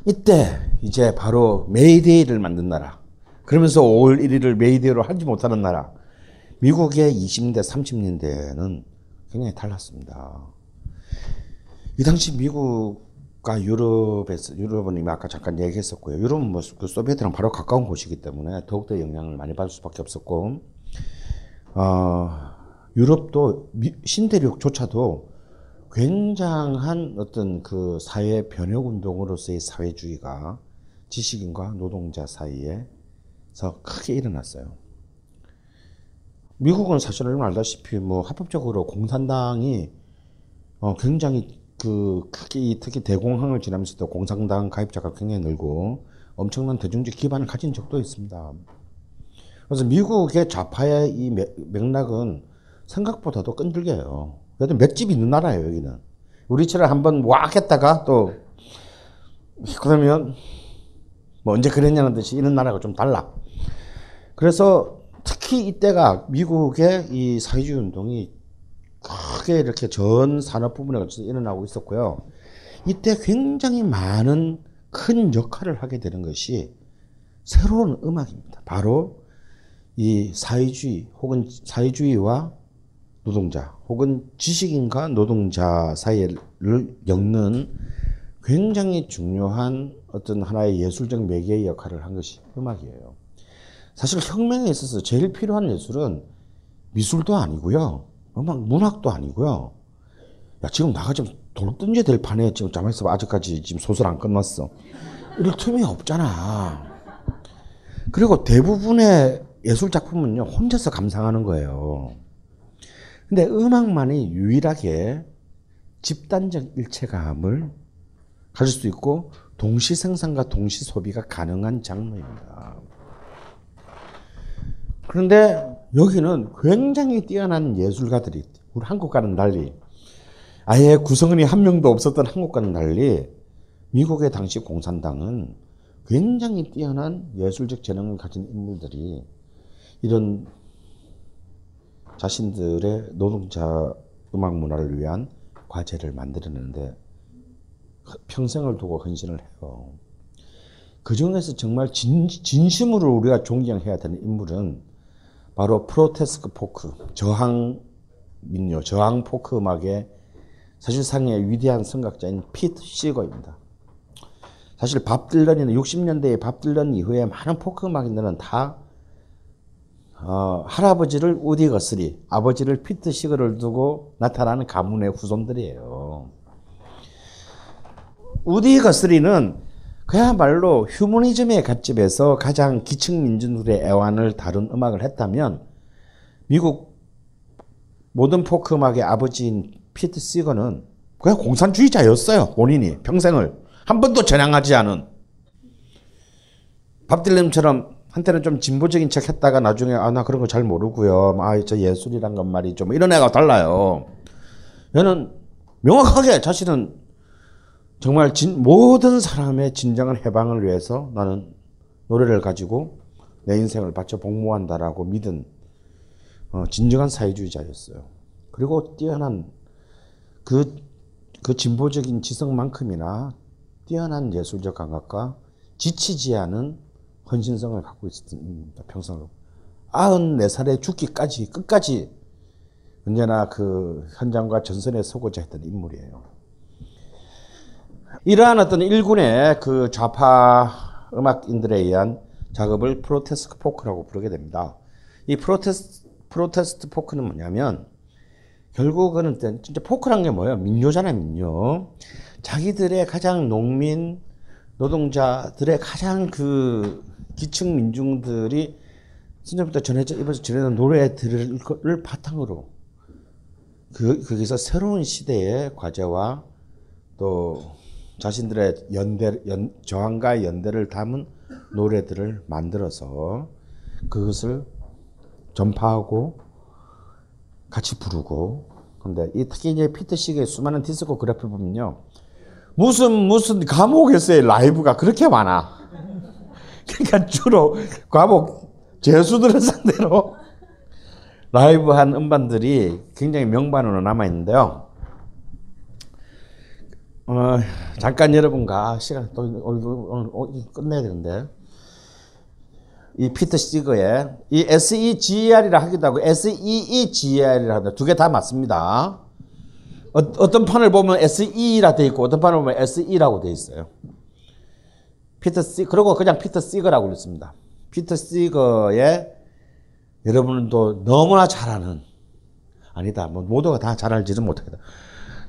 이때 이제 바로 메이데이를 만든 나라. 그러면서 5월 1일을 메이데이로 하지 못하는 나라. 미국의 20대, 30년대는 굉장히 달랐습니다. 이 당시 미국과 유럽에서 유럽은 이미 아까 잠깐 얘기했었고요. 유럽은 뭐 그 소비에트랑 바로 가까운 곳이기 때문에 더욱더 영향을 많이 받을 수밖에 없었고, 어, 유럽도 미, 신대륙조차도 굉장한 어떤 그 사회 변혁 운동으로서의 사회주의가 지식인과 노동자 사이에서 크게 일어났어요. 미국은 사실 여러분 알다시피 뭐 합법적으로 공산당이 어 굉장히 그 크게 특히 대공황을 지나면서도 공산당 가입자가 굉장히 늘고 엄청난 대중적 기반을 가진 적도 있습니다. 그래서 미국의 좌파의 이 맥락은 생각보다도 끈질겨요. 그래도 맷집 있는 나라예요, 여기는. 우리처럼 한번 왁 했다가 또, 그러면, 뭐 언제 그랬냐는 듯이 이런 나라가 좀 달라. 그래서 특히 이때가 미국의 이 사회주의 운동이 크게 이렇게 전 산업 부분에 걸쳐서 일어나고 있었고요. 이때 굉장히 많은 큰 역할을 하게 되는 것이 새로운 음악입니다. 바로 이 사회주의 혹은 사회주의와 노동자 혹은 지식인과 노동자 사이를 엮는 굉장히 중요한 어떤 하나의 예술적 매개의 역할을 한 것이 음악이에요. 사실 혁명에 있어서 제일 필요한 예술은 미술도 아니고요. 음악, 문학도 아니고요. 야, 지금 나가 지금 돌 던져야 될 판에 지금 잠에서 아직까지 지금 소설 안 끝났어. 이럴 틈이 없잖아. 그리고 대부분의 예술 작품은요, 혼자서 감상하는 거예요. 근데 음악만이 유일하게 집단적 일체감을 가질 수 있고 동시 생산과 동시 소비가 가능한 장르입니다. 그런데 여기는 굉장히 뛰어난 예술가들이 우리 한국과는 달리 아예 구성원이 한 명도 없었던 한국과는 달리 미국의 당시 공산당은 굉장히 뛰어난 예술적 재능을 가진 인물들이 이런 자신들의 노동자 음악 문화를 위한 과제를 만들었는데 평생을 두고 헌신을 해요. 그 중에서 정말 진, 진심으로 우리가 존경해야 되는 인물은 바로 프로테스크 포크, 저항 민요, 저항 포크 음악의 사실상의 위대한 선각자인 피트 시거입니다. 사실 밥 딜런이나 60년대에 밥 딜런 이후에 많은 포크 음악인들은 다 어, 할아버지를 우디 거스리, 아버지를 피트 시거를 두고 나타나는 가문의 후손들이에요. 우디 거스리는 그야말로 휴머니즘의 관점에서 가장 기층 민중들의 애환을 다룬 음악을 했다면 미국 모든 포크 음악의 아버지인 피트 시거는 그냥 공산주의자였어요. 본인이 평생을 한 번도 전향하지 않은 밥 딜런처럼 한때는 좀 진보적인 책 했다가 나중에 아 나 그런 거 잘 모르고요. 아 저 예술이란 건 말이죠. 뭐 이런 애가 달라요. 얘는 명확하게 자신은 정말 진, 모든 사람의 진정한 해방을 위해서 나는 노래를 가지고 내 인생을 바쳐 복무한다라고 믿은 어, 진정한 사회주의자였어요. 그리고 뛰어난 그, 그 진보적인 지성만큼이나 뛰어난 예술적 감각과 지치지 않은 헌신성을 갖고 있습니다. 평생으로. 94살에 죽기까지 끝까지 언제나 그 현장과 전선에 서고자 했던 인물이에요. 이러한 어떤 일군의 그 좌파 음악인들에 의한 작업을 protest 포크라고 부르게 됩니다. 이 protes, protest 포크는 뭐냐면 결국은 진짜 포크란 게 뭐예요? 민요잖아요, 민요. 자기들의 가장 농민 노동자들의 가장 그 기층 민중들이 신전부터 전해져 입어서 전해는 노래들을 바탕으로 그 거기서 새로운 시대의 과제와 또 자신들의 연대 연, 저항과 연대를 담은 노래들을 만들어서 그것을 전파하고 같이 부르고. 근데 이 특히 이제 피터 시의 수많은 디스코 그래프 보면요. 무슨 무슨 감옥에서의 라이브가 그렇게 많아 그러니까 주로 감옥 죄수들을 상대로 라이브한 음반들이 굉장히 명반으로 남아 있는데요. 어, 잠깐 여러분과 시간 또 오늘, 오늘, 오늘 끝내야 되는데 이 피터 시거의 이 SEGER이라 하기도 하고 SEEGER이라 하다 두개 다 맞습니다. 어, 떤 판을 보면 SE라 돼 있고 어떤 판을 보면 SE라고 돼 있어요. 피터 시 그리고 그냥 피터 시거라고 그랬습니다. 피터 시거의 여러분도 너무나 잘 아는 아니다. 뭐 모두가 다 잘 알지는 못하겠다.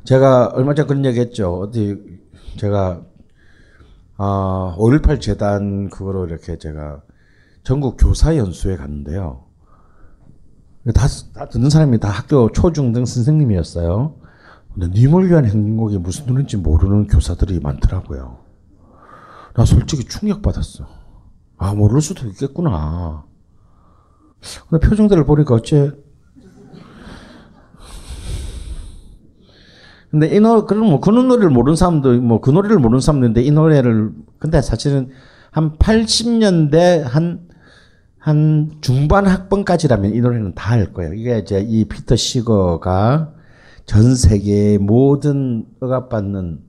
제가 얼마 전에 그런 얘기 했죠. 어디 제가 아, 5.18 재단 그거로 이렇게 제가 전국 교사 연수에 갔는데요. 다, 다 듣는 사람이 다 학교 초중등 선생님이었어요. 근데 님을 위한 행복이 무슨 노래인지 모르는 교사들이 많더라고요. 나 솔직히 충격받았어. 아, 모를 수도 있겠구나. 근데 표정들을 보니까 어째 근데 이 노래 그럼 뭐 그 노래를 모르는 사람도 뭐 그 노래를 모르는 사람도 있는데 이 노래를 근데 사실은 한 80년대 한 한 중반 학번까지라면 이 노래는 다 알 거예요. 이게 이제 이 피터 시거가 전 세계의 모든 억압받는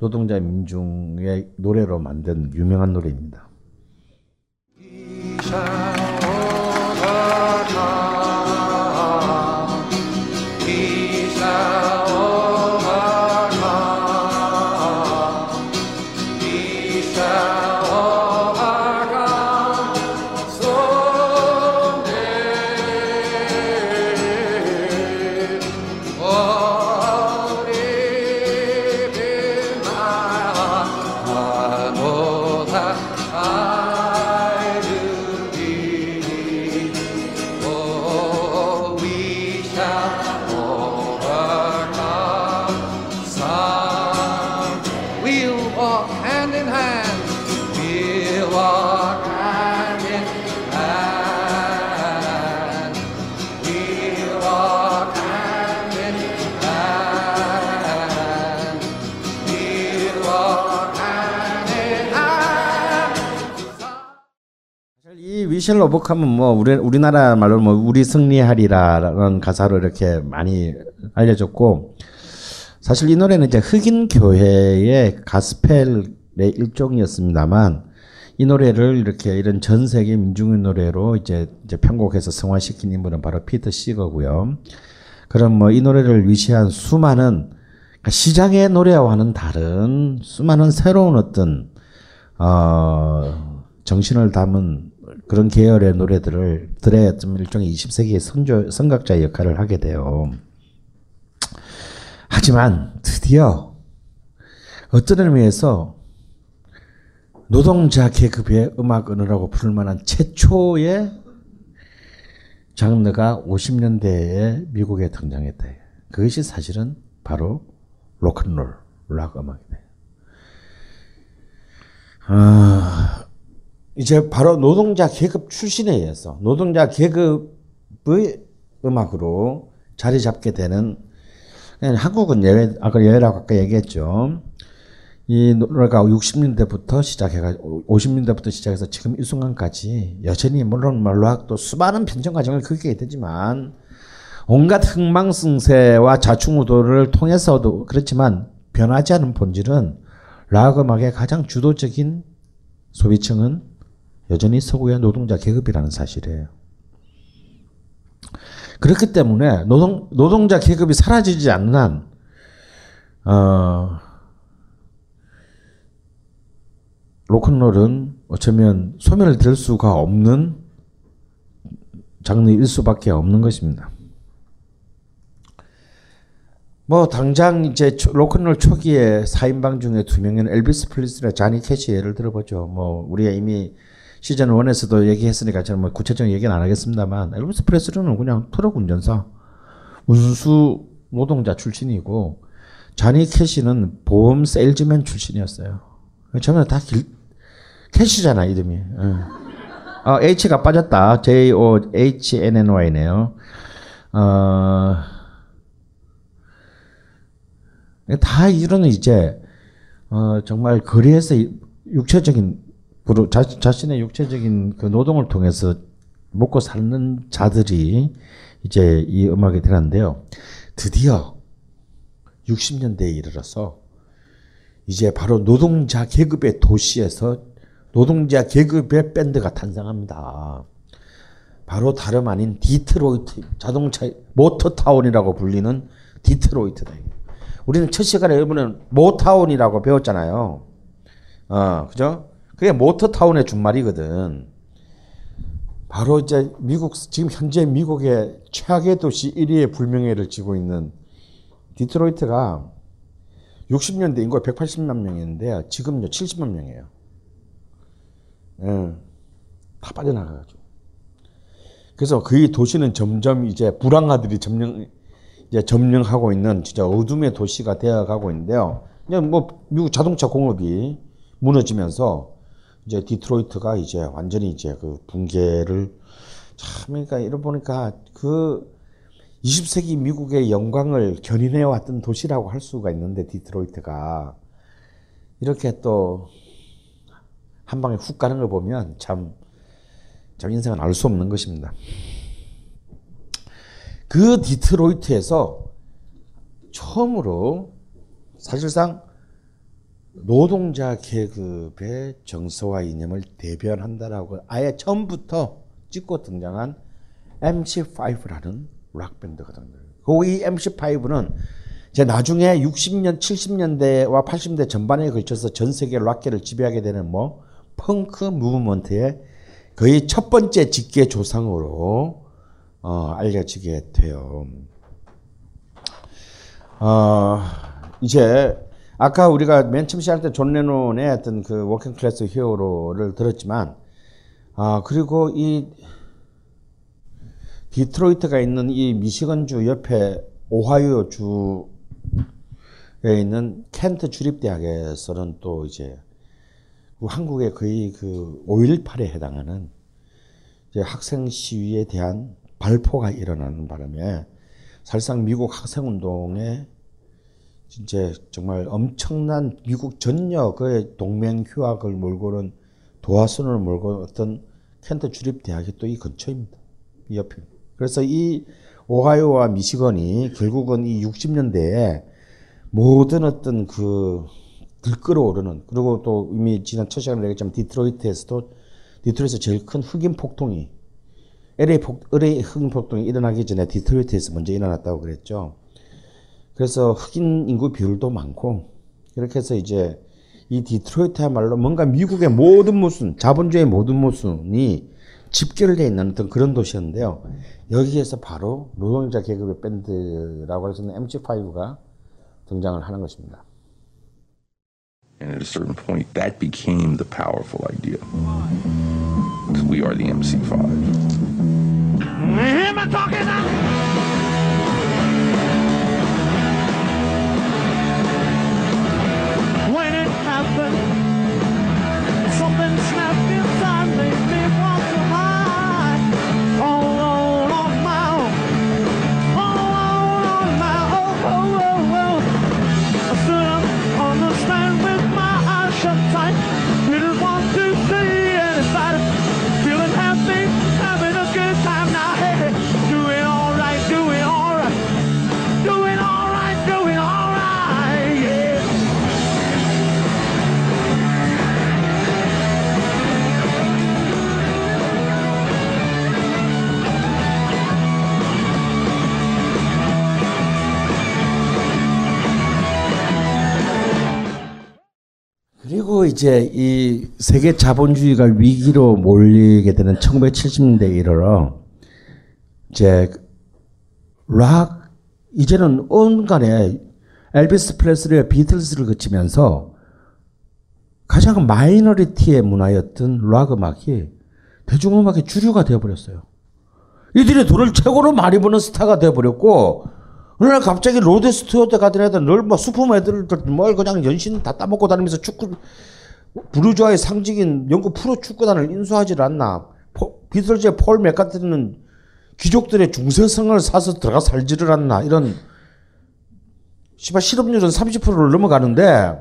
노동자 민중의 노래로 만든 유명한 노래입니다. 이 미셸 오버컴은 뭐 우리 우리나라 말로 뭐 우리 승리하리라라는 가사로 이렇게 많이 알려졌고 사실 이 노래는 이제 흑인 교회의 가스펠의 일종이었습니다만 이 노래를 이렇게 이런 전 세계 민중의 노래로 이제 이제 편곡해서 성화시킨 인물은 바로 피터 시거고요. 그럼 뭐 이 노래를 위시한 수많은 그러니까 시장의 노래와는 다른 수많은 새로운 어떤 어 정신을 담은 그런 계열의 노래들을 들의 좀 일종의 20세기의 선조, 선각자 역할을 하게 돼요. 하지만 드디어 어떤 의미에서 노동자 계급의 음악 언어라고 부를 만한 최초의 장르가 50년대에 미국에 등장했다. 그것이 사실은 바로 로큰롤, 락 음악이다. 아, 이제 바로 노동자 계급 출신에 의해서 노동자 계급의 음악으로 자리 잡게 되는 한국은 예외 아까 예외라고 아까 얘기했죠. 이 노래가 60년대부터 시작해가 50년대부터 시작해서 지금 이 순간까지 여전히 물론 말로 또 수많은 변정 과정을 겪게 되지만 온갖 흥망승세와 자충우도를 통해서도 그렇지만 변하지 않은 본질은 락 음악의 가장 주도적인 소비층은 여전히 서구의 노동자 계급이라는 사실이에요. 그렇기 때문에 노동, 노동자 계급이 사라지지 않는 한, 어, 로큰롤은 어쩌면 소멸될 수가 없는 장르일 수밖에 없는 것입니다. 뭐 당장 이제 초- 로큰롤 초기에 4인방 중에 두 명은 엘비스 프레슬리나 자니 캐시 예를 들어보죠. 뭐 우리가 이미 시즌 1에서도 얘기했으니까 저는 뭐 구체적인 얘기는 안 하겠습니다만 엘비스 프레슬리는 그냥 트럭 운전사 운수 노동자 출신이고 자니 캐시는 보험 세일즈맨 출신이었어요. 저는 다 길, 캐시잖아 이름이. 응. 어, H가 빠졌다. J O H N N Y네요. 어, 다 이런 이제 어, 정말 거리에서 이- 육체적인 자, 자신의 육체적인 그 노동을 통해서 먹고 사는 자들이 이제 이 음악에 들었는데요. 드디어 60년대에 이르러서 이제 바로 노동자 계급의 도시에서 노동자 계급의 밴드가 탄생합니다. 바로 다름 아닌 디트로이트 자동차 motor town이라고 불리는 디트로이트다. 우리는 첫 시간에 여러분은 모타운이라고 배웠잖아요. 어, 그죠? 그게 motor town의 준말이거든. 바로 이제 미국 지금 현재 미국의 최악의 도시 1위의 불명예를 지고 있는 디트로이트가 60년대 인구가 180만 명이었는데 지금요 70만 명이에요. 예, 다 빠져나가가지고. 그래서 그 도시는 점점 이제 불황아들이 점령 이제 점령하고 있는 진짜 어둠의 도시가 되어가고 있는데요. 그냥 뭐 미국 자동차 공업이 무너지면서 이제 디트로이트가 이제 완전히 이제 그 붕괴를 참 그러니까 이러 보니까 그 20세기 미국의 영광을 견인해 왔던 도시라고 할 수가 있는데 디트로이트가 이렇게 또 한 방에 훅 가는 걸 보면 참, 참 인생은 알 수 없는 것입니다. 그 디트로이트에서 처음으로 사실상 노동자 계급의 정서와 이념을 대변한다라고 아예 처음부터 찍고 등장한 MC5라는 락 밴드거든요. 그 이 MC5는 이제 나중에 60년, 70년대와 80년대 전반에 걸쳐서 전 세계 락계를 지배하게 되는 뭐 펑크 movement의 거의 첫 번째 직계 조상으로 어, 알려지게 돼요. 어, 이제 아까 우리가 맨 처음 시작할 때 존 레논의 어떤 그 Working Class Hero를 들었지만 아 그리고 이 디트로이트가 있는 이 미시건주 옆에 오하이오 주에 있는 켄트 주립대학에서는 또 이제 그 한국의 거의 그 5.18에 해당하는 이제 학생 시위에 대한 발포가 일어나는 바람에 사실상 미국 학생운동에 진짜 정말 엄청난 미국 전역의 동맹 휴학을 몰고는 도화선을 몰고 어떤 켄트 주립 대학이 또 이 근처입니다. 이 옆에. 그래서 이 오하이오와 미시건이 결국은 이 60년대에 모든 어떤 그 들끓어 오르는 그리고 또 이미 지난 첫 시간에 얘기했지만 디트로이트에서도 디트로이트에서 제일 큰 흑인 폭동이 LA 폭 LA 흑인 폭동이 일어나기 전에 디트로이트에서 먼저 일어났다고 그랬죠. 그래서 흑인 인구 비율도 많고 이렇게 해서 이제 이 디트로이트야말로 뭔가 미국의 모든 모순, 자본주의 모든 모순이 집결되어 있는 어떤 그런 도시였는데요. 여기에서 바로 노동자 계급의 밴드라고 할 수 있는 MC5가 등장을 하는 것입니다. And at a certain point, that became the powerful idea. Because we are the MC5. Hear me talking now? heaven's now. 이제 이 세계 자본주의가 위기로 몰리게 되는 1970년대에 이르러 이제 락 이제는 온간에 엘비스 프레슬리와 비틀스를 거치면서 가장 minority의 문화였던 락 음악이 대중음악의 주류가 되어버렸어요. 이들이 돈을 최고로 많이 버는 스타가 되어버렸고 어느 날 갑자기 로드 스튜어트 같은 애들 늘 뭐 슈퍼모델들 뭐 그냥 연신 다 따먹고 다니면서 축구 부르주아의 상징인 영국 프로 축구단을 인수하지 않나. 포, 비틀즈의 폴 맥카트는 귀족들의 중세성을 사서 들어가 살지를 않나. 이런 씨발 실업률은 30%를 넘어가는데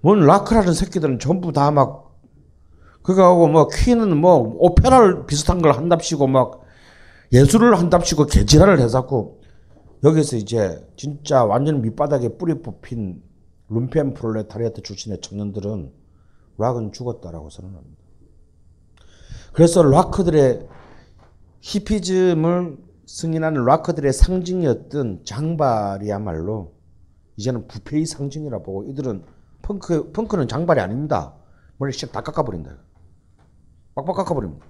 뭔 라크라는 새끼들은 전부 다 막 그거 하고 뭐 퀸은 뭐 오페라를 비슷한 걸 한답시고 막 예술을 한답시고 개지랄을 해갖고 여기서 이제 진짜 완전 밑바닥에 뿌리 뽑힌 룸펜 프롤레타리아트 출신의 청년들은 락은 죽었다라고 선언합니다. 그래서 락커들의 히피즘을 승인하는 락커들의 상징이었던 장발이야말로 이제는 부패의 상징이라 보고 이들은 펑크 펑크는 장발이 아닙니다. 머리 싹다 깎아버린다. 빡빡 깎아버립니다.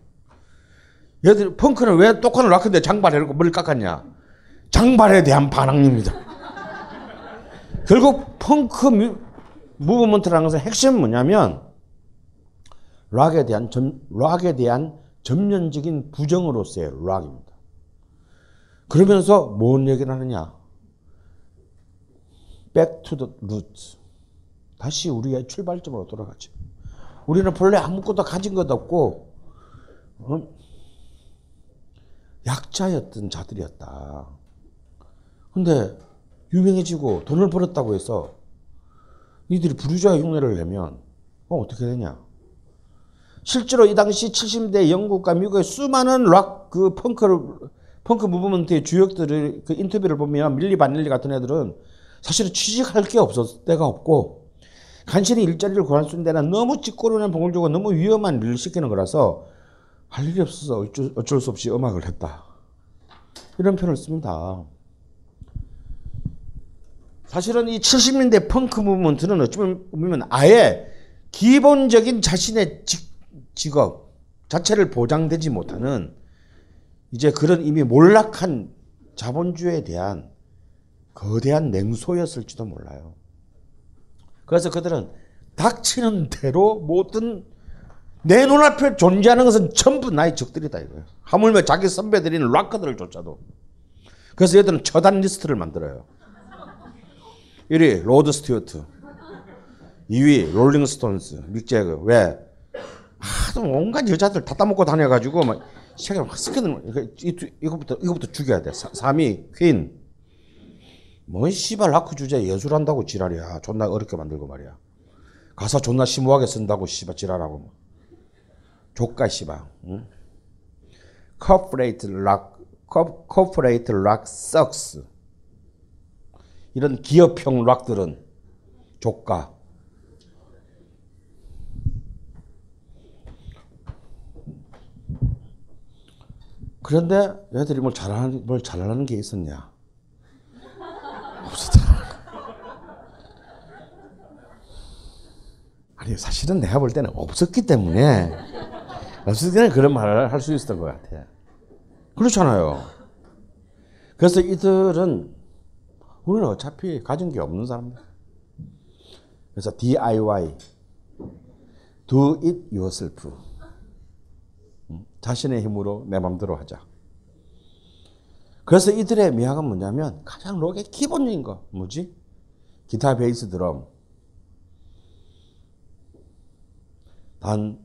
얘들 펑크는 왜 똑같은 락커인데 이렇게 머리 깎았냐? 장발에 대한 반항입니다. 결국 펑크 뮤, 무브먼트라는 것의 핵심은 뭐냐면 락에 대한 전, 락에 대한 전면적인 부정으로서의 락입니다. 그러면서 뭔 얘기를 하느냐? Back to the roots. 다시 우리의 출발점으로 돌아가죠. 우리는 본래 아무것도 가진 것 없고 어? 약자였던 자들이었다. 근데 유명해지고 돈을 벌었다고 해서 니들이 부르주아 흉내를 내면 어, 어떻게 되냐? 실제로 이 당시 70대 영국과 미국의 수많은 락 그 펑크를 펑크 무브먼트의 주역들을 그 인터뷰를 보면 밀리 바닐리 같은 애들은 사실은 취직할 게 없었 때가 없고 간신히 일자리를 구할 수 있는 데는 너무 찌꼬리는 봉을 주고 너무 위험한 일을 시키는 거라서 할 일이 없어서 어쩔, 어쩔 수 없이 음악을 했다. 이런 표현을 씁니다. 사실은 이 70년대 펑크 무브먼트는 어쩌면 아예 기본적인 자신의 직, 직업 자체를 보장되지 못하는 이제 그런 이미 몰락한 자본주의에 대한 거대한 냉소였을지도 몰라요. 그래서 그들은 닥치는 대로 모든 내 눈앞에 존재하는 것은 전부 나의 적들이다 이거예요. 하물며 자기 선배들인 락커들을 조차도. 그래서 얘들은 처단 리스트를 만들어요. 1위 로드 스튜어트 2위 롤링스톤스 믹 재거 왜? 하도 온갖 여자들 다 따먹고 다녀가지고 막 시작에 막 스캔들 이거부터 이거부터 죽여야 돼. 3위 퀸. 뭔 씨발 락 주제에 예술한다고 지랄이야. 존나 어렵게 만들고 말이야. 가사 존나 심오하게 쓴다고 씨발 지랄하고 조까 씨발 응? corporate rock corporate rock sucks 이런 기업형 락들은 조까. 그런데 얘들이 뭘 잘하는, 뭘 잘하는 게 있었냐? 없었다. 아니, 사실은 내가 볼 때는 없었기 때문에, 없었기 때문에 그런 말을 할 수 있었던 것 같아. 그렇잖아요. 그래서 이들은 우리는 어차피 가진 게 없는 사람들. 그래서 DIY, do it yourself. 자신의 힘으로 내 맘대로 하자. 그래서 이들의 미학은 뭐냐면 가장 록의 기본적인 거 뭐지? 기타, 베이스, 드럼. 단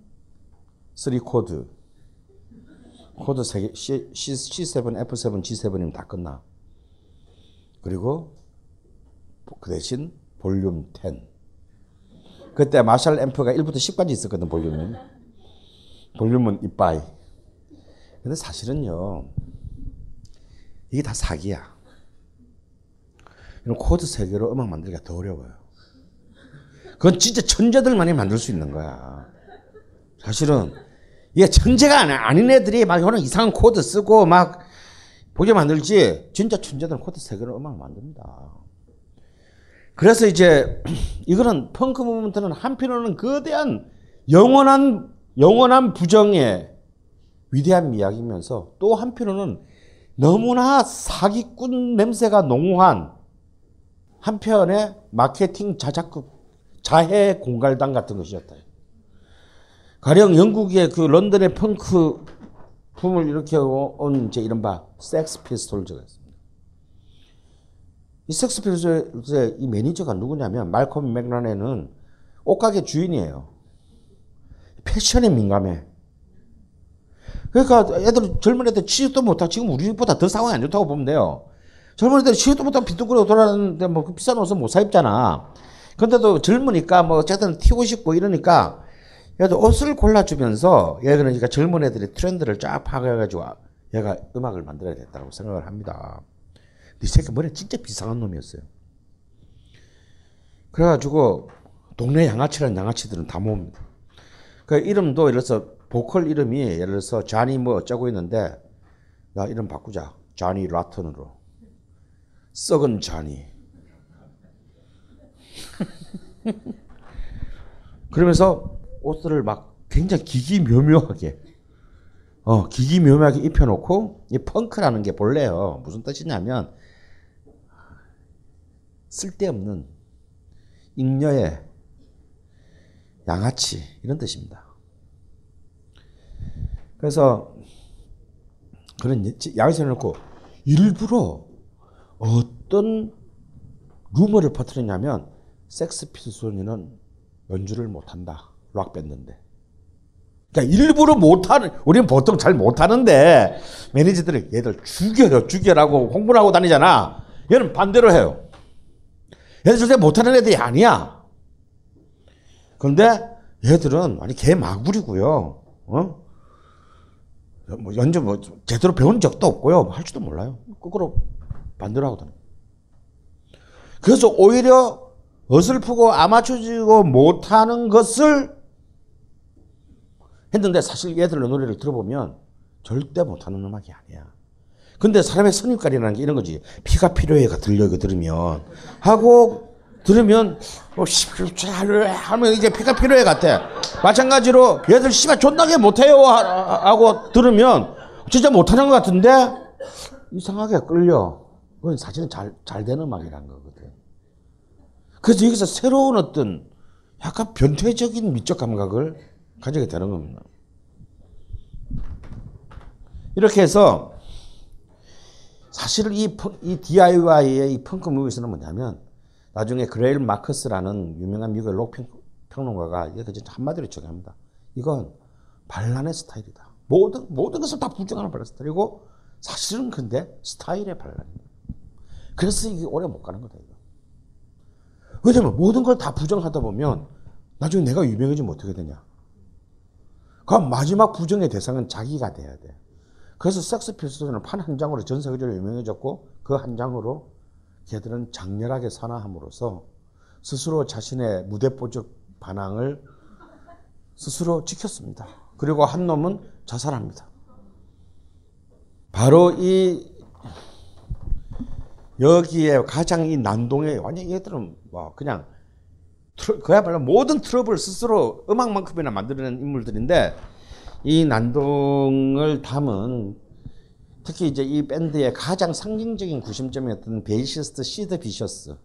3코드. 코드 3개, C, C, C7, F7, G7이면 다 끝나. 그리고 그 대신 볼륨 10. 그때 마샬 앰프가 1부터 10까지 있었거든, 볼륨은. 볼륨은 이빠이. 근데 사실은요, 이게 다 사기야. 이런 코드 세 개로 음악 만들기가 더 어려워요. 그건 진짜 천재들만이 만들 수 있는 거야. 사실은 이게 천재가 아닌 애들이 막 이런 이상한 코드 쓰고 막 보게 만들지 진짜 천재들은 코드 세 개로 음악 만듭니다. 그래서 이제 이거는 펑크 movement는 한편으로는 거대한 영원한 영원한 부정의 위대한 이야기면서 또 한편으로는 너무나 사기꾼 냄새가 농후한 한편의 마케팅 자작극 자해 공갈단 같은 것이었다. 가령 영국의 그 런던의 펑크 붐을 이렇게 온 이제 이른바 섹스 피스톨즈가 있습니다. 이 섹스 피스톨즈의 이 매니저가 누구냐면 말콤 맥라렌은 옷가게 주인이에요. 패션에 민감해. 그러니까 애들 젊은 애들 취직도 못하고 지금 우리보다 더 상황이 안 좋다고 보면 돼요. 젊은 애들 취직도 못하고 빈둥거리고 돌아다니는데 뭐그 비싼 옷은 못 사 입잖아. 근데도 젊으니까 뭐 어쨌든 튀고 싶고 이러니까 얘도 옷을 골라주면서 얘가 그러니까 젊은 애들의 트렌드를 쫙 파악해가지고 얘가 음악을 만들어야 겠다고 생각을 합니다. 이 새끼 머리 진짜 비상한 놈이었어요. 그래가지고 동네 양아치라는 양아치들은 다 모읍니다. 그 이름도 예를 들어서 보컬 이름이 예를 들어서 자니 뭐 어쩌고 있는데 나 이름 바꾸자. 자니 라턴으로. 썩은 자니. 그러면서 옷들을 막 굉장히 기기묘묘하게 어 기기묘묘하게 입혀놓고 이 펑크라는 게 본래요 무슨 뜻이냐면 쓸데없는 잉여의 양아치 이런 뜻입니다. 그래서 그런 양아치 해놓고 일부러 어떤 루머를 퍼뜨리냐면 섹스피스톤이는 연주를 못한다. 락 밴드인데. 그러니까 일부러 못하는, 우리는 보통 잘 못하는데, 매니저들이 얘들 죽여요, 죽여라고 홍보를 하고 다니잖아. 얘는 반대로 해요. 얘들 절대 못하는 애들이 아니야. 그런데 얘들은 아니 개 마구리고요. 어? 뭐 연주 뭐 제대로 배운 적도 없고요. 할 줄도 몰라요. 거꾸로 하고 다녀. 그래서 오히려 어설프고 아마추어지고 못하는 것을 했는데 사실 얘들의 노래를 들어보면 절대 못하는 음악이 아니야. 근데 사람의 선입관이라는 게 이런 거지. 피가 필요해가 들려 이거 들으면 하고 들으면 어, 하면 이제 피가 필요해 같아. 마찬가지로 얘들 씨발 존나게 못해요 하고 들으면 진짜 못하는 것 같은데 이상하게 끌려. 그건 사실은 잘, 잘 되는 음악이란 거거든. 그래서 여기서 새로운 어떤 약간 변태적인 미적 감각을 가지게 되는 겁니다. 이렇게 해서 사실 이, 이 DIY의 이 펑크 무비스는 뭐냐면 나중에 그레일 마커스라는 유명한 미국의 록 평론가가 이렇게 한마디로 정의합니다. 이건 반란의 스타일이다. 모든, 모든 것을 다 부정하는 반란 스타일이고 사실은 근데 스타일의 반란입니다. 그래서 이게 오래 못 가는 거다. 이거. 왜냐면 모든 걸 다 부정하다 보면 나중에 내가 유명해지면 어떻게 되냐. 그럼 마지막 부정의 대상은 자기가 돼야 돼. 그래서 섹스 필수는 판 한 장으로 전 세계적으로 유명해졌고 그 한 장으로 걔들은 장렬하게 산화함으로써 스스로 자신의 무대뽀적 반항을 스스로 지켰습니다. 그리고 한 놈은 자살합니다. 바로 이 여기에 가장 이 난동에 완전 얘들은 뭐 그냥 그야말로 모든 트러블 스스로 음악만큼이나 만들어낸 인물들인데 이 난동을 담은 특히 이제 이 밴드의 가장 상징적인 구심점이었던 베이시스트 시드 비셔스.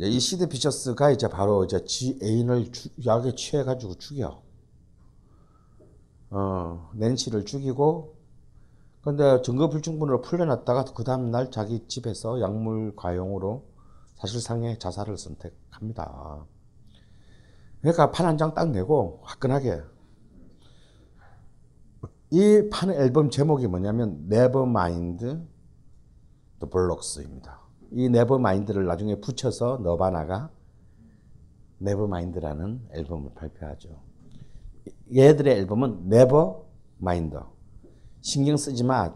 이 시드 비셔스가 이제 바로 이제 지 애인을 주, 약에 취해가지고 죽여. 어, 낸시를 죽이고, 근데 증거 불충분으로 풀려났다가 그 다음날 자기 집에서 약물 과용으로 사실상의 자살을 선택합니다. 그러니까 판 한 장 딱 내고 화끈하게 이 판 앨범 제목이 뭐냐면 Never Mind the Bollocks입니다. 이 Nevermind를 나중에 붙여서 너바나가 Nevermind라는 앨범을 발표하죠. 얘들의 앨범은 Never Mind 신경 쓰지 마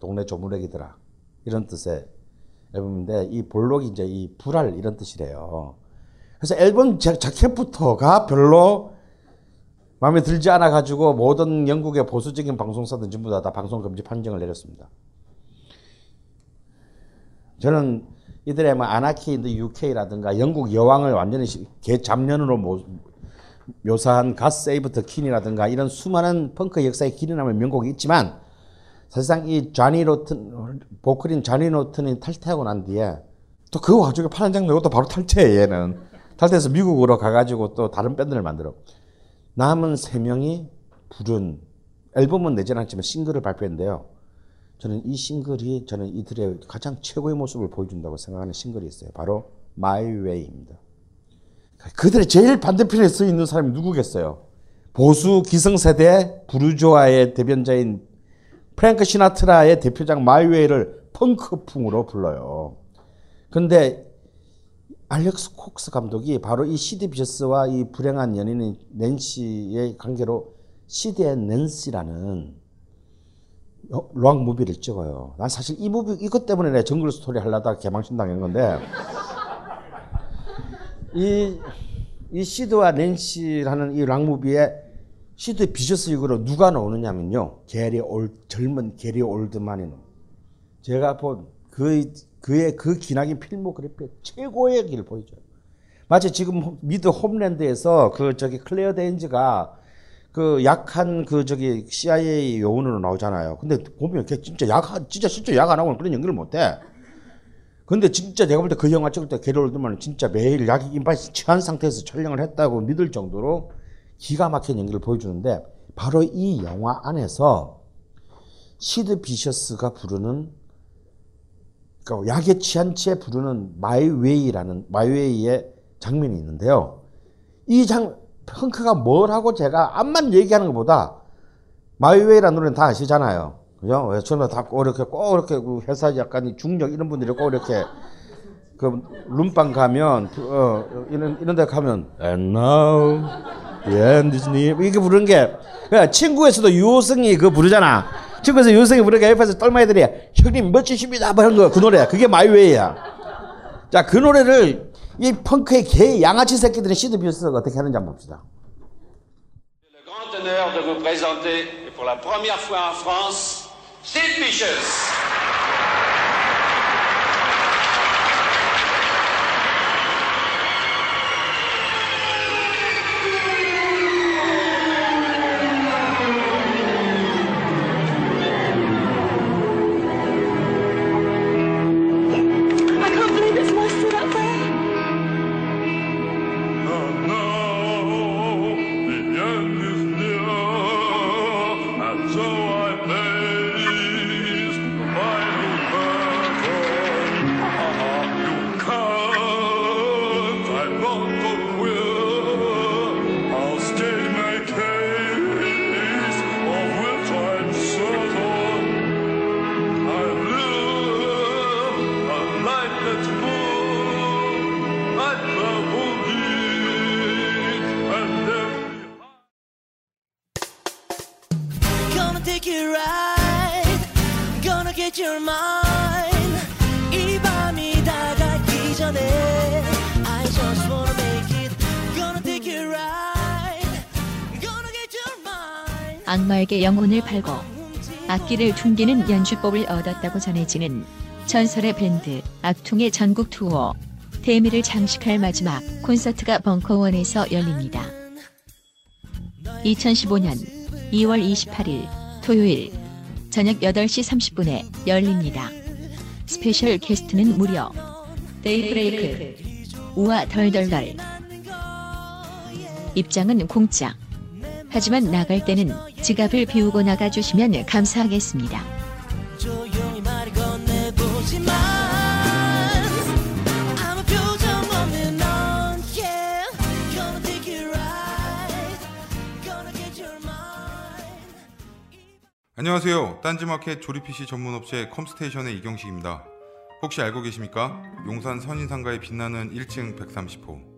동네 조무래기들아 이런 뜻의 앨범인데 이 bollock이 이제 이 불알 이런 뜻이래요. 그래서 앨범 자, 자켓부터가 별로 마음에 들지 않아 가지고 모든 영국의 보수적인 방송사들 전부 다, 다 방송 금지 판정을 내렸습니다. 저는 이들의 뭐 Anarchy in the UK라든가 영국 여왕을 완전히 개 잡년으로 모, 묘사한 God Save the Queen이라든가 이런 수많은 펑크 역사에 길이 남는 명곡이 있지만 사실상 이 자니 로튼 보컬인 자니 로튼이 탈퇴하고 난 뒤에 또 그 와중에 판 한 장 내고 또 바로 탈퇴해 얘는 탈퇴해서 미국으로 가가지고 또 다른 밴드를 만들어 남은 세 명이 부른 앨범은 내지 않지만 싱글을 발표했는데요. 저는 이 싱글이 저는 이들의 가장 최고의 모습을 보여준다고 생각하는 싱글이 있어요. 바로 My Way입니다. 그들의 제일 반대편에 서 있는 사람이 누구겠어요? 보수 기성세대 부르주아의 대변자인 프랭크 시나트라의 대표작 My Way를 펑크풍으로 불러요. 근데 알렉스 콕스 감독이 바로 이 시드 비셔스와 이 불행한 연인인 낸시의 관계로 Sid and Nancy라는 락 movie를 찍어요. 난 사실 이 movie 이것 때문에 내가 정글 스토리 하려다가 개망신 당한 건데 이, 이 시드와 낸시라는 이 락 movie에 시드 비셔스 역으로 누가 나오느냐면요. 게리 올 젊은 게리 올드만이 제가 본 그, 그의 그 기나긴 필모 그래피 최고의 길을 보여줘요. 마치 지금 미드 홈랜드에서 그 저기 클레어 데인즈가 그 약한 그 저기 CIA 요원으로 나오잖아요. 근데 보면 걔 진짜 약 진짜 실제 약 안 하고는 그런 연기를 못 해. 근데 진짜 내가 볼 때 그 영화 찍을 때 게리 올드만은 진짜 매일 약 이빠이 취한 상태에서 촬영을 했다고 믿을 정도로 기가 막힌 연기를 보여주는데 바로 이 영화 안에서 시드 비셔스가 부르는 그러니까 약에 취한 채 부르는 마이웨이라는 마이웨이의 장면이 있는데요. 이 장 펑크가 뭐라고 제가 암만 얘기하는 것보다 My Way라는 노래는 다 아시잖아요. 그죠? 왜 저는 다 꼭 이렇게 꼭 이렇게 그 회사 약간 중역 이런 분들이 꼭 이렇게 그 룸방 가면 어 이런 이런 데 가면 and now the end is near 이렇게 부르는 게 그러니까 친구에서도 유호승이 그 부르잖아. 친구에서 유호승이 부르니까 옆에서 똘마이들이 형님 멋지십니다 뭐 하는 거그 노래야. 그게 마이웨이야. 자 그 노래를 이 펑크의 개 양아치 새끼들이 시드 비스가 어떻게 하는지 한번 봅시다. de vous présenter pour la première fois en France Sid Vicious. 영혼을 팔고 악기를 퉁기는 연주법을 얻었다고 전해지는 전설의 밴드 악퉁의 전국 투어 대미를 장식할 마지막 콘서트가 벙커원에서 열립니다. 2015년 2월 28일 토요일 저녁 8시 30분에 열립니다. special guest는 무려 데이브레이크 우와 덜덜덜 입장은 공짜 하지만 나갈 때는 지갑을 비우고 나가주시면 감사하겠습니다. 안녕하세요. 딴지마켓 조립 PC 전문 업체 컴스테이션의 이경식입니다. 혹시 알고 계십니까? 용산 선인상가에 빛나는 1층 130호.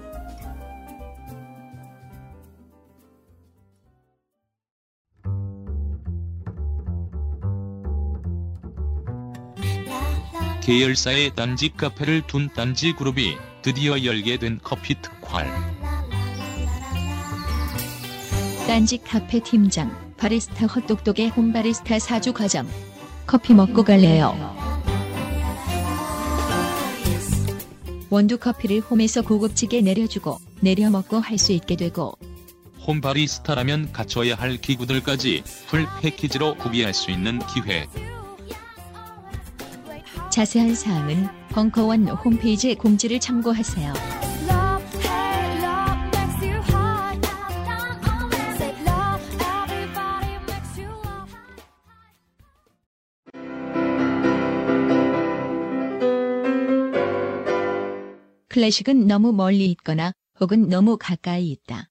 계열사의 딴지 카페를 둔 딴지 그룹이 드디어 열게 된 커피 특활. 딴지 카페 팀장 바리스타 헛똑똑의 홈바리스타 사주 과정 커피 먹고 갈래요. 원두 커피를 홈에서 고급지게 내려주고 내려 먹고 할 수 있게 되고 홈바리스타라면 갖춰야 할 기구들까지 풀 패키지로 구비할 수 있는 기회. 자세한 사항은 벙커원 홈페이지 공지를 참고하세요. 클래식은 너무 멀리 있거나 혹은 너무 가까이 있다.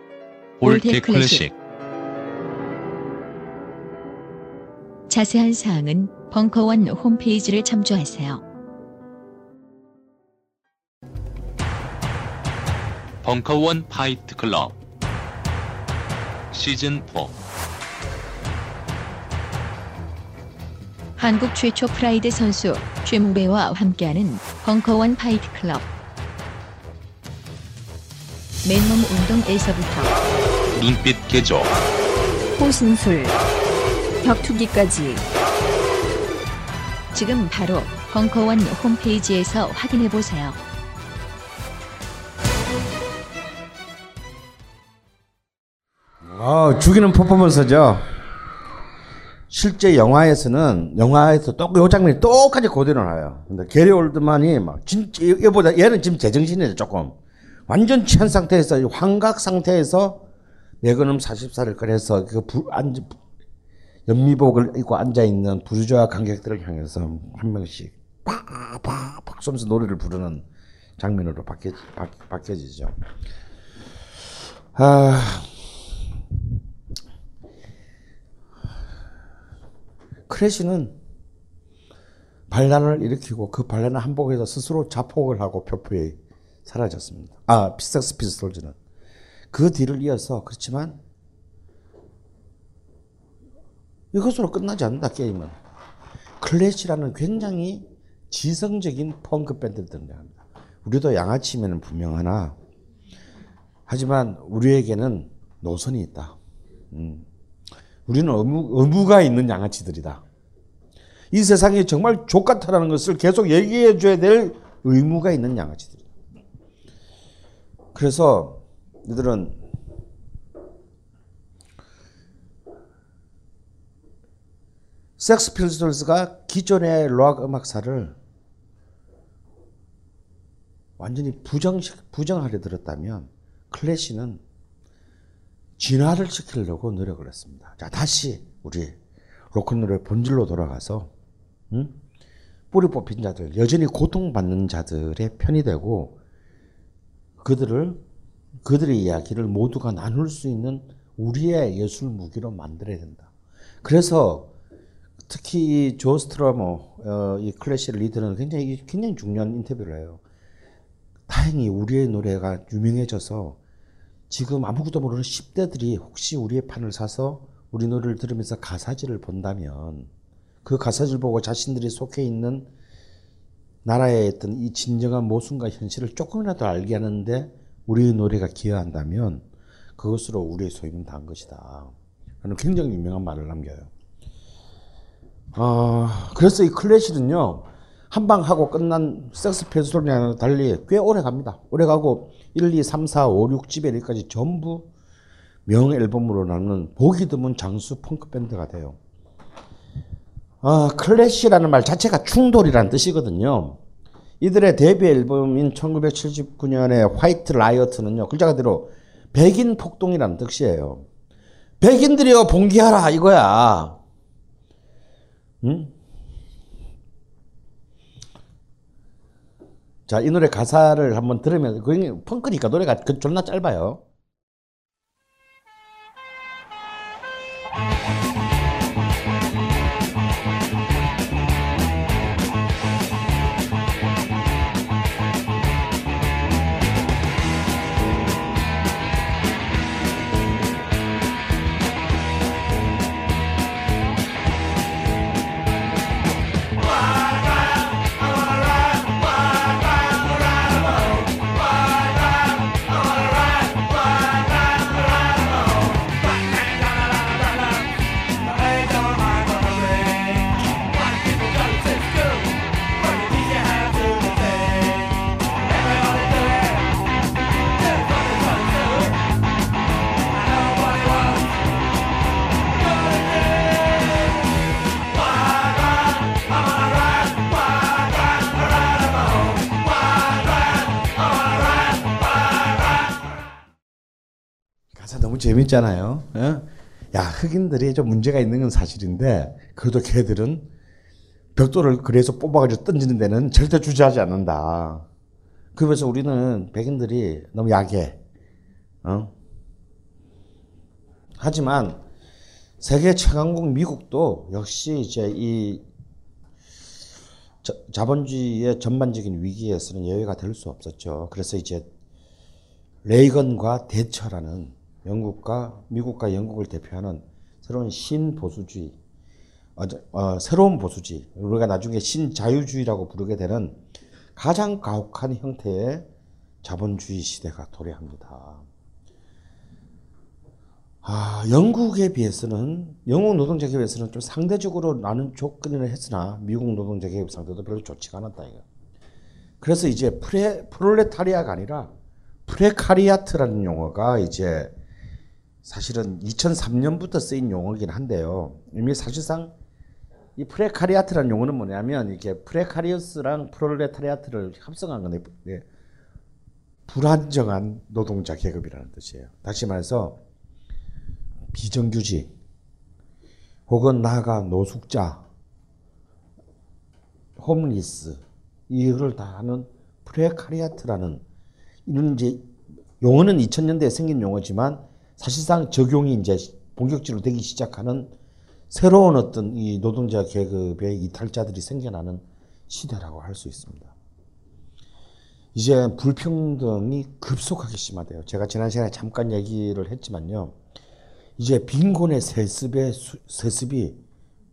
old 클래식. 자세한 사항은 벙커원 홈페이지를 참조하세요. 벙커원 Fight Club. 시즌 4 한국 최초 프라이드 선수 최무배와 함께하는 벙커원 Fight Club. 맨몸 운동에서부터 눈빛 개조 호신술, 격투기까지 지금 바로 벙커원 홈페이지에서 확인해 보세요. 아, 죽이는 퍼포먼스죠. 실제 영화에서는 영화에서 딱 요 장면이 똑같이 그대로 나와요. 근데 게리 올드만이 막 진짜 얘보다 얘는 지금 제정신이죠 조금 완전 취한 상태에서 이 환각 상태에서 매그넘 44를 꺼내서 그 연미복을 입고 앉아 있는 부르주아 관객들을 향해서 한 명씩 팍팍팍 쏘면서 노래를 부르는 장면으로 바뀌, 바, 바뀌어지죠. 아. 크래시는 반란을 일으키고 그 반란을 한복에서 스스로 자폭을 하고 표표에 사라졌습니다. 아, 섹스 피스톨즈는. 그 뒤를 이어서 그렇지만 이것으로 끝나지 않는다, 게임은. 클래시라는 굉장히 지성적인 펑크 밴드를 등장합니다. 우리도 양아치면 분명하나 하지만 우리에게는 노선이 있다. 음. 우리는 의무, 의무가 있는 양아치들이다. 이 세상이 정말 좆같다라는 것을 계속 얘기해 줘야 될 의무가 있는 양아치들이다. 그래서 이들은 섹스 필스톨스가 기존의 락 음악사를 완전히 부정식, 부정하려 들었다면 클래시는 진화를 시키려고 노력을 했습니다. 자, 다시 우리 로큰롤의 본질로 돌아가서 응? 뿌리 뽑힌 자들, 여전히 고통받는 자들의 편이 되고 그들을 그들의 이야기를 모두가 나눌 수 있는 우리의 예술 무기로 만들어야 된다. 그래서 특히 조 스트러머 어, 이 클래시를 리더는 굉장히 굉장히 중요한 인터뷰를 해요. 다행히 우리의 노래가 유명해져서 지금 아무것도 모르는 10대들이 혹시 우리의 판을 사서 우리 노래를 들으면서 가사지를 본다면 그 가사지를 보고 자신들이 속해 있는 나라에 있던 이 진정한 모순과 현실을 조금이라도 알게 하는데 우리의 노래가 기여한다면 그것으로 우리의 소임은 다한 것이다. 라는 굉장히 유명한 말을 남겨요. 어, 그래서 이 클래식은요, 한 방 하고 끝난 섹스 페스토리랑 달리 꽤 오래 갑니다. 오래 가고 1, 2, 3, 4, 5, 6, 7회까지 전부 명 앨범으로 나는 보기 드문 장수 펑크 밴드가 돼요. 아, 클래시라는 말 자체가 충돌이라는 뜻이거든요. 이들의 데뷔 앨범인 1979년의 White Riot는요, 글자 그대로 백인 폭동이라는 뜻이에요. 백인들이여 봉기하라 이거야. 응? 자, 이 노래 가사를 한번 들으면, 그 펑크니까 노래가 그 존나 짧아요. 재밌잖아요. 어? 야, 흑인들이 좀 문제가 있는 건 사실인데, 그래도 걔들은 벽돌을 그래서 뽑아가지고 던지는 데는 절대 주저하지 않는다. 그래서 우리는 백인들이 너무 약해. 어? 하지만 세계 최강국 미국도 역시 이제 이 자, 자본주의의 전반적인 위기에서는 예외가 될 수 없었죠. 그래서 이제 레이건과 대처라는 영국과 미국과 영국을 대표하는 새로운 신보수주의, 어, 어, 새로운 보수주의, 우리가 나중에 신자유주의라고 부르게 되는 가장 가혹한 형태의 자본주의 시대가 도래합니다. 아, 영국에 비해서는 영국 노동자 계급에서는 좀 상대적으로 나는 조건을 했으나 미국 노동자 계급 상태도 별로 좋지가 않았다 이거. 그래서 이제 프레 프롤레타리아가 아니라 precariat라는 용어가 이제 사실은 2003년부터 쓰인 용어긴 한데요. 이미 사실상 이 precariat라는 용어는 뭐냐면 이게 precarious랑 프롤레타리아트를 합성한 건데 예, 불안정한 노동자 계급이라는 뜻이에요. 다시 말해서 비정규직 혹은 나아가 노숙자, 홈리스 이거를 다 하는 precariat라는 이런 이제 용어는 2000년대에 생긴 용어지만 사실상 적용이 이제 본격적으로 되기 시작하는 새로운 어떤 이 노동자 계급의 이탈자들이 생겨나는 시대라고 할 수 있습니다. 이제 불평등이 급속하게 심화돼요. 제가 지난 시간에 잠깐 얘기를 했지만요. 이제 빈곤의 세습의 수, 세습이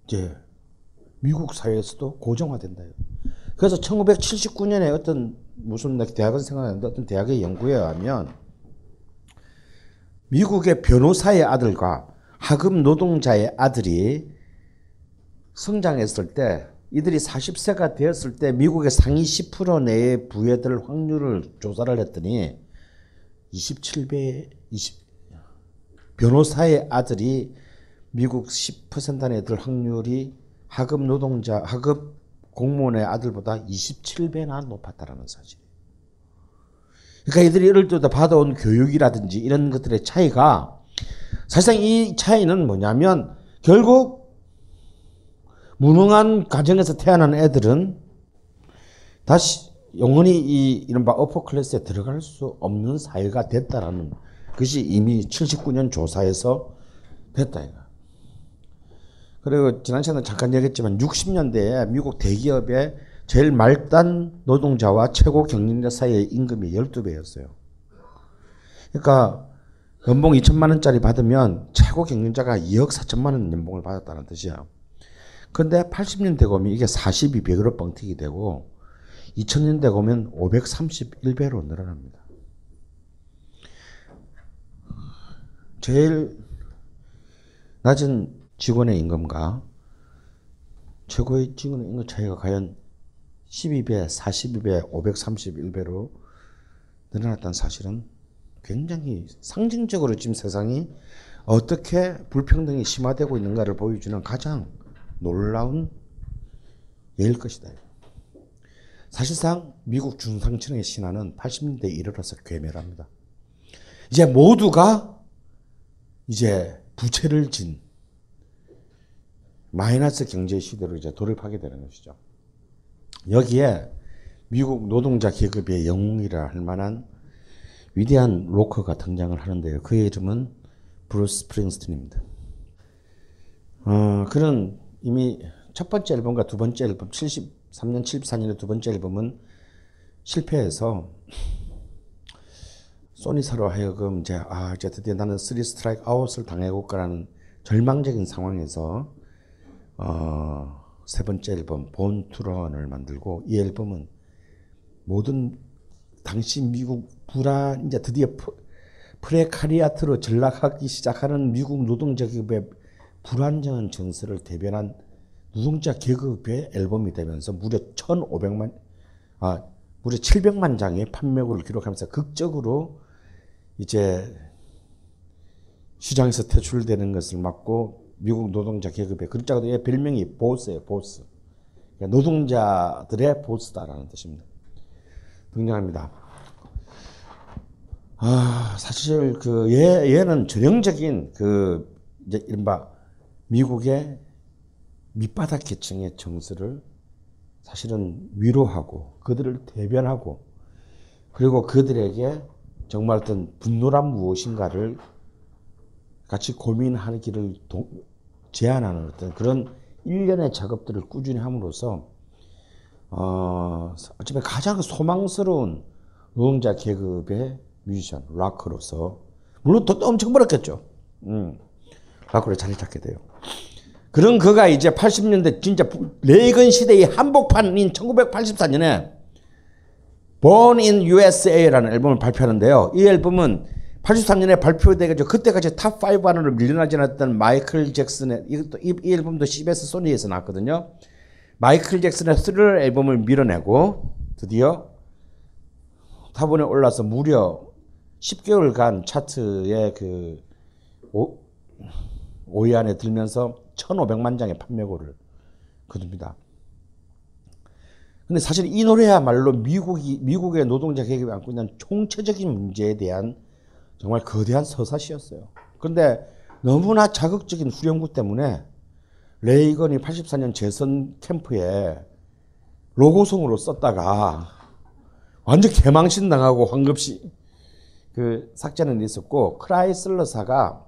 이제 미국 사회에서도 고정화된다. 그래서 1979년에 어떤 무슨 대학은 생각나는데 어떤 대학의 연구에 의하면 미국의 변호사의 아들과 하급 노동자의 아들이 성장했을 때 이들이 40세가 되었을 때 미국의 상위 10% 내에 부여될 확률을 조사를 했더니 27배 20 변호사의 아들이 미국 10% 안에 들 확률이 하급 노동자 하급 공무원의 아들보다 27배나 높았다라는 사실. 그러니까 이들이 이럴 때도 받아온 교육이라든지 이런 것들의 차이가 사실상 이 차이는 뭐냐면 결국 무능한 가정에서 태어난 애들은 다시 영원히 이 이른바 어퍼 클래스에 들어갈 수 없는 사회가 됐다라는 것이 이미 79년 조사에서 됐다 이거. 그리고 지난 시간에 잠깐 얘기했지만 60년대에 미국 대기업의 제일 말단 노동자와 최고 경영자 사이의 임금이 12배였어요. 그러니까 연봉 2천만 원짜리 받으면 최고 경영자가 2억 4천만 원 연봉을 받았다는 뜻이야. 근데 80년대 오면 이게 42배로 뻥튀기 되고 2000년대 오면 531배로 늘어납니다. 제일 낮은 직원의 임금과 최고의 직원의 임금 차이가 과연 12배, 42배, 531배로 늘어났다는 사실은 굉장히 상징적으로 지금 세상이 어떻게 불평등이 심화되고 있는가를 보여주는 가장 놀라운 예일 것이다. 사실상 미국 중상층의 신화는 80년대에 이르러서 괴멸합니다. 이제 모두가 이제 부채를 진 마이너스 경제 시대로 이제 돌입하게 되는 것이죠. 여기에 미국 노동자 계급의 영웅이라 할 만한 위대한 로커가 등장을 하는데요. 그의 이름은 브루스 스프링스틴입니다. 어, 그는 이미 첫 번째 앨범과 두 번째 앨범, 73년, 74년의 두 번째 앨범은 실패해서 소니사로 하여금 이제 아 이제 드디어 나는 three strike out을 당해볼까라는 절망적인 상황에서 어, 세 번째 앨범 Born to Run을 만들고 이 앨범은 모든 당시 미국 불안 이제 드디어 precariat로 전락하기 시작하는 미국 노동자 계급의 불안정한 정서를 대변한 노동자 계급의 앨범이 되면서 무려 1,500만 아 무려 700만 장의 판매고를 기록하면서 극적으로 이제 시장에서 퇴출되는 것을 막고 미국 노동자 계급의 글자가 그 별명이 보스예요, 보스. 그러니까 노동자들의 보스다라는 뜻입니다. 등장합니다. 아, 사실 그 얘, 얘는 전형적인 그 이제 이른바 미국의 밑바닥 계층의 정서를 사실은 위로하고 그들을 대변하고 그리고 그들에게 정말 어떤 분노란 무엇인가를 같이 고민하기를 제안하는 어떤 그런 일련의 작업들을 꾸준히 함으로써 어, 어차피 가장 소망스러운 노동자 계급의 뮤지션, 락커로서 물론 돈 엄청 벌었겠죠. 음, 락커로 자리 잡게 돼요. 그런 그가 이제 80년대 진짜 레이건 시대의 한복판인 1984년에 Born in USA라는 앨범을 발표하는데요. 이 앨범은 83년에 발표돼가지고 그때까지 top 5 안으로 밀려나지 않았던 마이클 잭슨의 이것도 이, 이 앨범도 CBS 소니에서 나왔거든요. 마이클 잭슨의 스릴 앨범을 밀어내고 드디어 탑원에 올라서 무려 10개월간 차트에 그 5, 위 안에 들면서 1,500만 장의 판매고를 거둡니다. 근데 사실 이 노래야말로 미국이 미국의 노동자 계급이 안고 있는 총체적인 문제에 대한 정말 거대한 서사시였어요. 그런데 너무나 자극적인 후렴구 때문에 레이건이 84년 재선 캠프에 로고송으로 썼다가 완전 개망신 당하고 황급히 그 삭제는 있었고 크라이슬러사가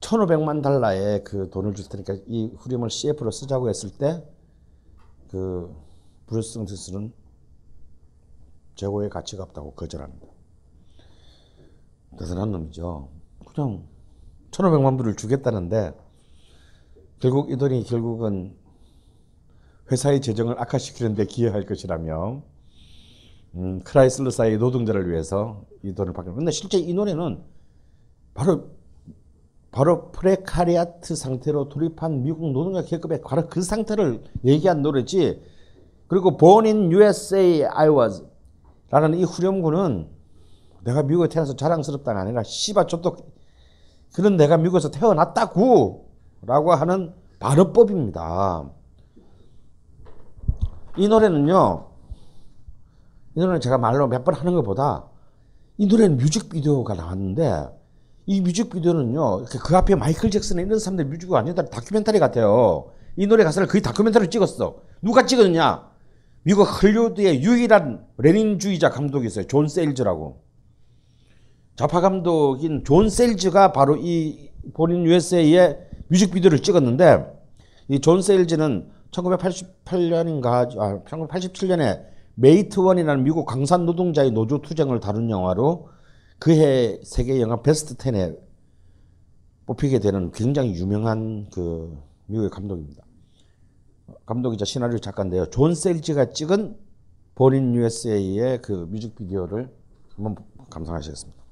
1,500만 달러의 그 돈을 줄 테니까 이 후렴을 CF로 쓰자고 했을 때 그 브루스 스프링스틴은 재고의 가치가 없다고 거절합니다. 대단한 놈이죠. 그냥 1,500만 불을 주겠다는데 결국 이 돈이 결국은 회사의 재정을 악화시키는 데 기여할 것이라며 음, 크라이슬러사의 노동자를 위해서 이 돈을 받게 근데 실제 이 노래는 바로 바로 프레카리아트 상태로 돌입한 미국 노동자 계급의 바로 그 상태를 얘기한 노래지 그리고 Born in USA I was 라는 이 후렴구는 내가 미국에 태어나서 자랑스럽다가 아니라 씨바 좆도 그런 내가 미국에서 태어났다고 라고 하는 반어법입니다. 이 노래는요. 이 노래는 제가 말로 몇 번 하는 것보다 이 노래는 뮤직비디오가 나왔는데 이 뮤직비디오는요. 그 앞에 마이클 잭슨 이런 사람들 뮤직비디오 아니다 다큐멘터리 같아요. 이 노래 가사를 거의 다큐멘터리로 찍었어. 누가 찍었느냐? 미국 헐리우드의 유일한 레닌주의자 감독이 있어요. 존 세일즈라고. 좌파 감독인 존 세일즈가 바로 이 Born in USA의 뮤직비디오를 찍었는데 이 존 세일즈는 1988년인가 아, 1987년에 Matewan이라는 미국 광산 노동자의 노조 투쟁을 다룬 영화로 그해 세계 영화 베스트 10에 뽑히게 되는 굉장히 유명한 그 미국의 감독입니다. 감독이자 시나리오 작가인데요. 존 세일즈가 찍은 본인 USA의 그 뮤직비디오를 한번 감상하시겠습니다.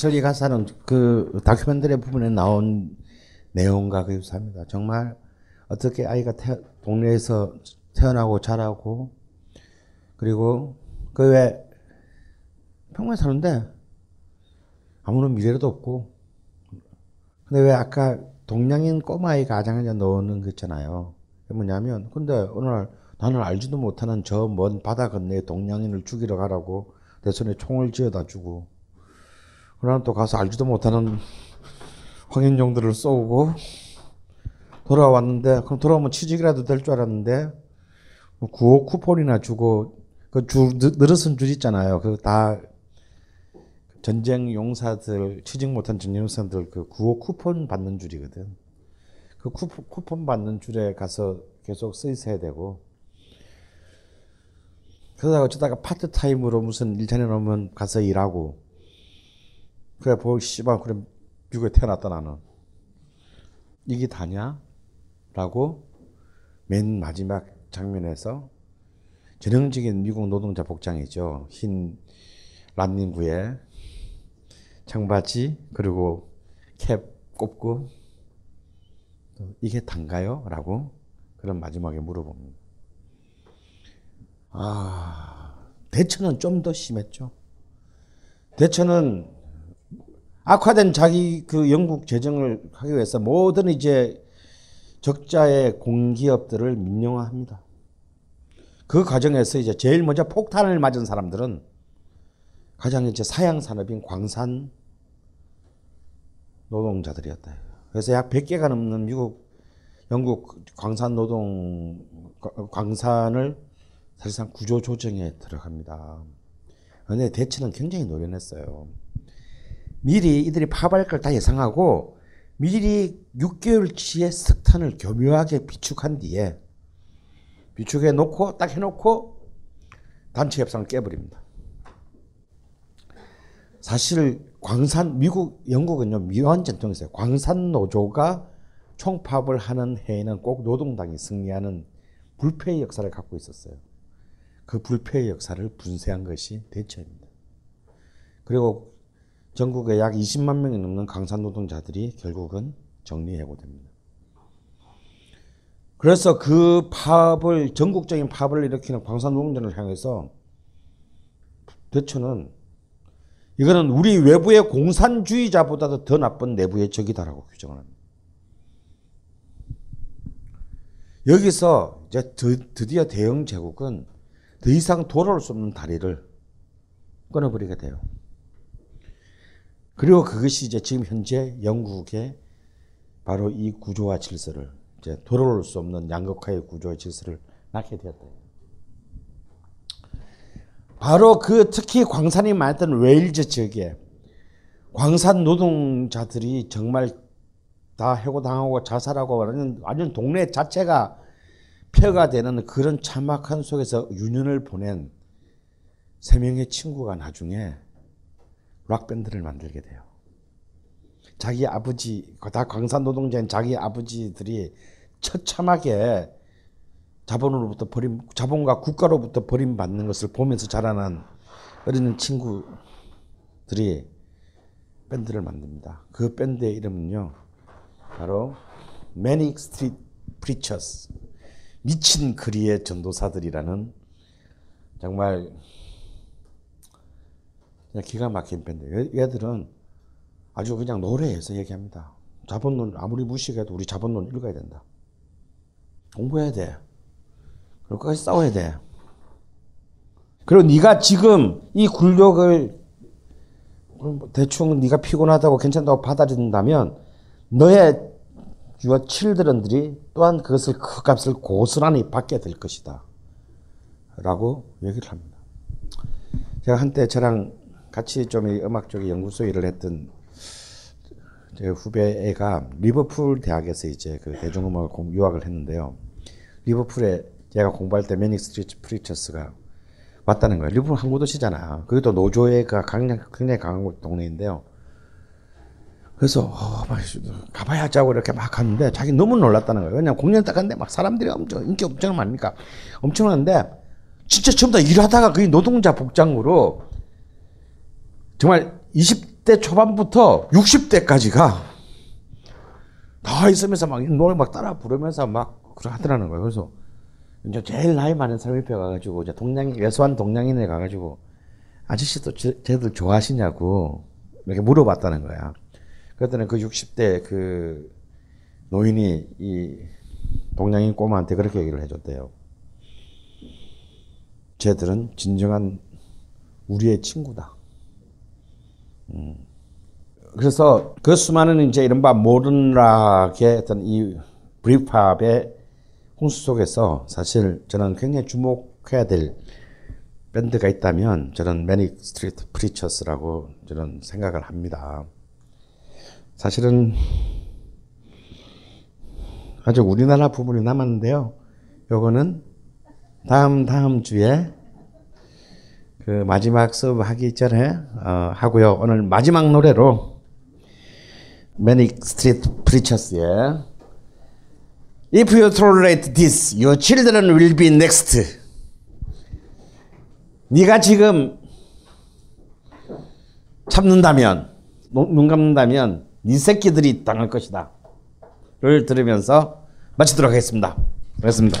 사실 이 가사는 그 다큐멘터리 부분에 나온 내용과 그 유사합니다. 정말 어떻게 아이가 태, 동네에서 태어나고 자라고 그리고 그외 평범히 사는데 아무런 미래도 없고 근데 왜 아까 동양인 꼬마아이가 아장아장 넣는 거 있잖아요. 그게 뭐냐면 근데 어느 날 나는 알지도 못하는 저 먼 바다 건너에 동양인을 죽이러 가라고 내 손에 총을 쥐어다 주고 그러나 또 가서 알지도 못하는 황인종들을 쏘고 돌아왔는데 그럼 돌아오면 취직이라도 될 줄 알았는데 뭐 구호 쿠폰이나 주고 그줄 늘어선 줄 있잖아요. 그 다 전쟁 용사들 취직 못한 전쟁 용사들 그 구호 쿠폰 받는 줄이거든. 그 쿠폰, 쿠폰 받는 줄에 가서 계속 서 있어야 되고 그러다가 어쩌다가 파트타임으로 무슨 일자리 나오면 가서 일하고 그래 보 씨발 그래 미국에 태어났다 나는 이게 다냐? 라고 맨 마지막 장면에서 전형적인 미국 노동자 복장이죠. 흰 란닝구에 청바지 그리고 캡 꼽고 이게 단가요? 라고 그런 마지막에 물어봅니다. 아, 대처는 좀 더 심했죠. 대처는 악화된 자기 그 영국 재정을 하기 위해서 모든 이제 적자의 공기업들을 민영화합니다. 그 과정에서 이제 제일 먼저 폭탄을 맞은 사람들은 가장 이제 사양 산업인 광산 노동자들이었다. 그래서 약 100개가 넘는 미국 영국 광산 노동 광산을 사실상 구조 조정에 들어갑니다. 그런데 대처는 굉장히 노련했어요. 미리 이들이 파발할 걸다 예상하고 미리 6개월치의 석탄을 교묘하게 비축한 뒤에 비축해 놓고 딱 해놓고 단체 협상을 깨버립니다. 사실 광산 미국 영국은요 묘한 전통이 있어요. 광산 노조가 총파업을 하는 해에는 꼭 노동당이 승리하는 불패의 역사를 갖고 있었어요. 그 불패의 역사를 분쇄한 것이 대처입니다. 그리고 전국에 약 20만 명이 넘는 강산 노동자들이 결국은 정리해고됩니다. 그래서 그 파업을 전국적인 파업을 일으키는 광산 노동자를 향해서 대처는 이거는 우리 외부의 공산주의자보다도 더 나쁜 내부의 적이다라고 규정을 합니다. 여기서 이제 드디어 대영 제국은 더 이상 돌아올 수 없는 다리를 끊어버리게 돼요. 그리고 그것이 이제 지금 현재 영국의 바로 이 구조와 질서를 이제 돌아올 수 없는 양극화의 구조와 질서를 낳게 되었다. 바로 그 특히 광산이 많았던 웨일즈 지역에 광산 노동자들이 정말 다 해고당하고 자살하고 완전, 완전 동네 자체가 폐가 되는 그런 참악한 속에서 유년을 보낸 세 명의 친구가 나중에 락밴드를 만들게 돼요. 자기 아버지, 다 광산 노동자인 자기 아버지들이 처참하게 자본으로부터 버림, 자본과 국가로부터 버림받는 것을 보면서 자라난 어린 친구들이 밴드를 만듭니다. 그 밴드의 이름은요, 바로 Manic Street Preachers. 미친 거리의 전도사들이라는 정말 기가 막힌 밴드. 얘들은 아주 그냥 노래에서 얘기합니다. 자본론 아무리 무식해도 우리 자본론 읽어야 된다. 공부해야 돼. 그리고 끝까지 싸워야 돼. 그리고 네가 지금 이 굴욕을 대충 네가 피곤하다고 괜찮다고 받아들인다면 너의 유아 칠드런들이 또한 그것을 그 값을 고스란히 받게 될 것이다. 라고 얘기를 합니다. 제가 한때 저랑 같이 좀 음악 쪽에 연구소 일을 했던 제 후배 애가 리버풀 대학에서 이제 그 대중음악을 공, 유학을 했는데요. 리버풀에 제가 공부할 때 매닉 스트리트 프리처스가 왔다는 거예요. 리버풀 항구 도시잖아. 그게 또 노조회가 굉장히, 굉장히 강한 동네인데요. 그래서 어, 막 가봐야 하자고 이렇게 막 갔는데 자기 너무 놀랐다는 거예요. 왜냐면 공연 딱 갔는데 막 사람들이 엄청 인기 엄청 많으니까 엄청난데 진짜 다 일하다가 거의 노동자 복장으로 정말 20 50대 초반부터 60대까지가 다 있으면서 막 노래 막 따라 부르면서 막 그러 하더라는 거예요. 그래서 이제 제일 나이 많은 사람 옆에 가가지고 이제 동양 예수한 동양인에 가가지고 아저씨도 제, 쟤들 좋아하시냐고 이렇게 물어봤다는 거야. 그랬더니 그 60대 그 노인이 이 동양인 꼬마한테 그렇게 얘기를 해줬대요. 쟤들은 진정한 우리의 친구다. 음. 그래서 그 수많은 이제 이른바 modern rock의 어떤 이 Britpop의 홍수 속에서 사실 저는 굉장히 주목해야 될 밴드가 있다면 저는 매닉 스트리트 프리처스라고 저는 생각을 합니다. 사실은 아직 우리나라 부분이 남았는데요. 요거는 다음 다음 주에 그 마지막 수업 하기 전에 어, 하고요. 오늘 마지막 노래로 매닉 스트리트 프리처스의 If you tolerate this, your children will be next. 네가 지금 참는다면, 눈 감는다면 네 새끼들이 당할 것이다. 를 들으면서 마치도록 하겠습니다. 고맙습니다.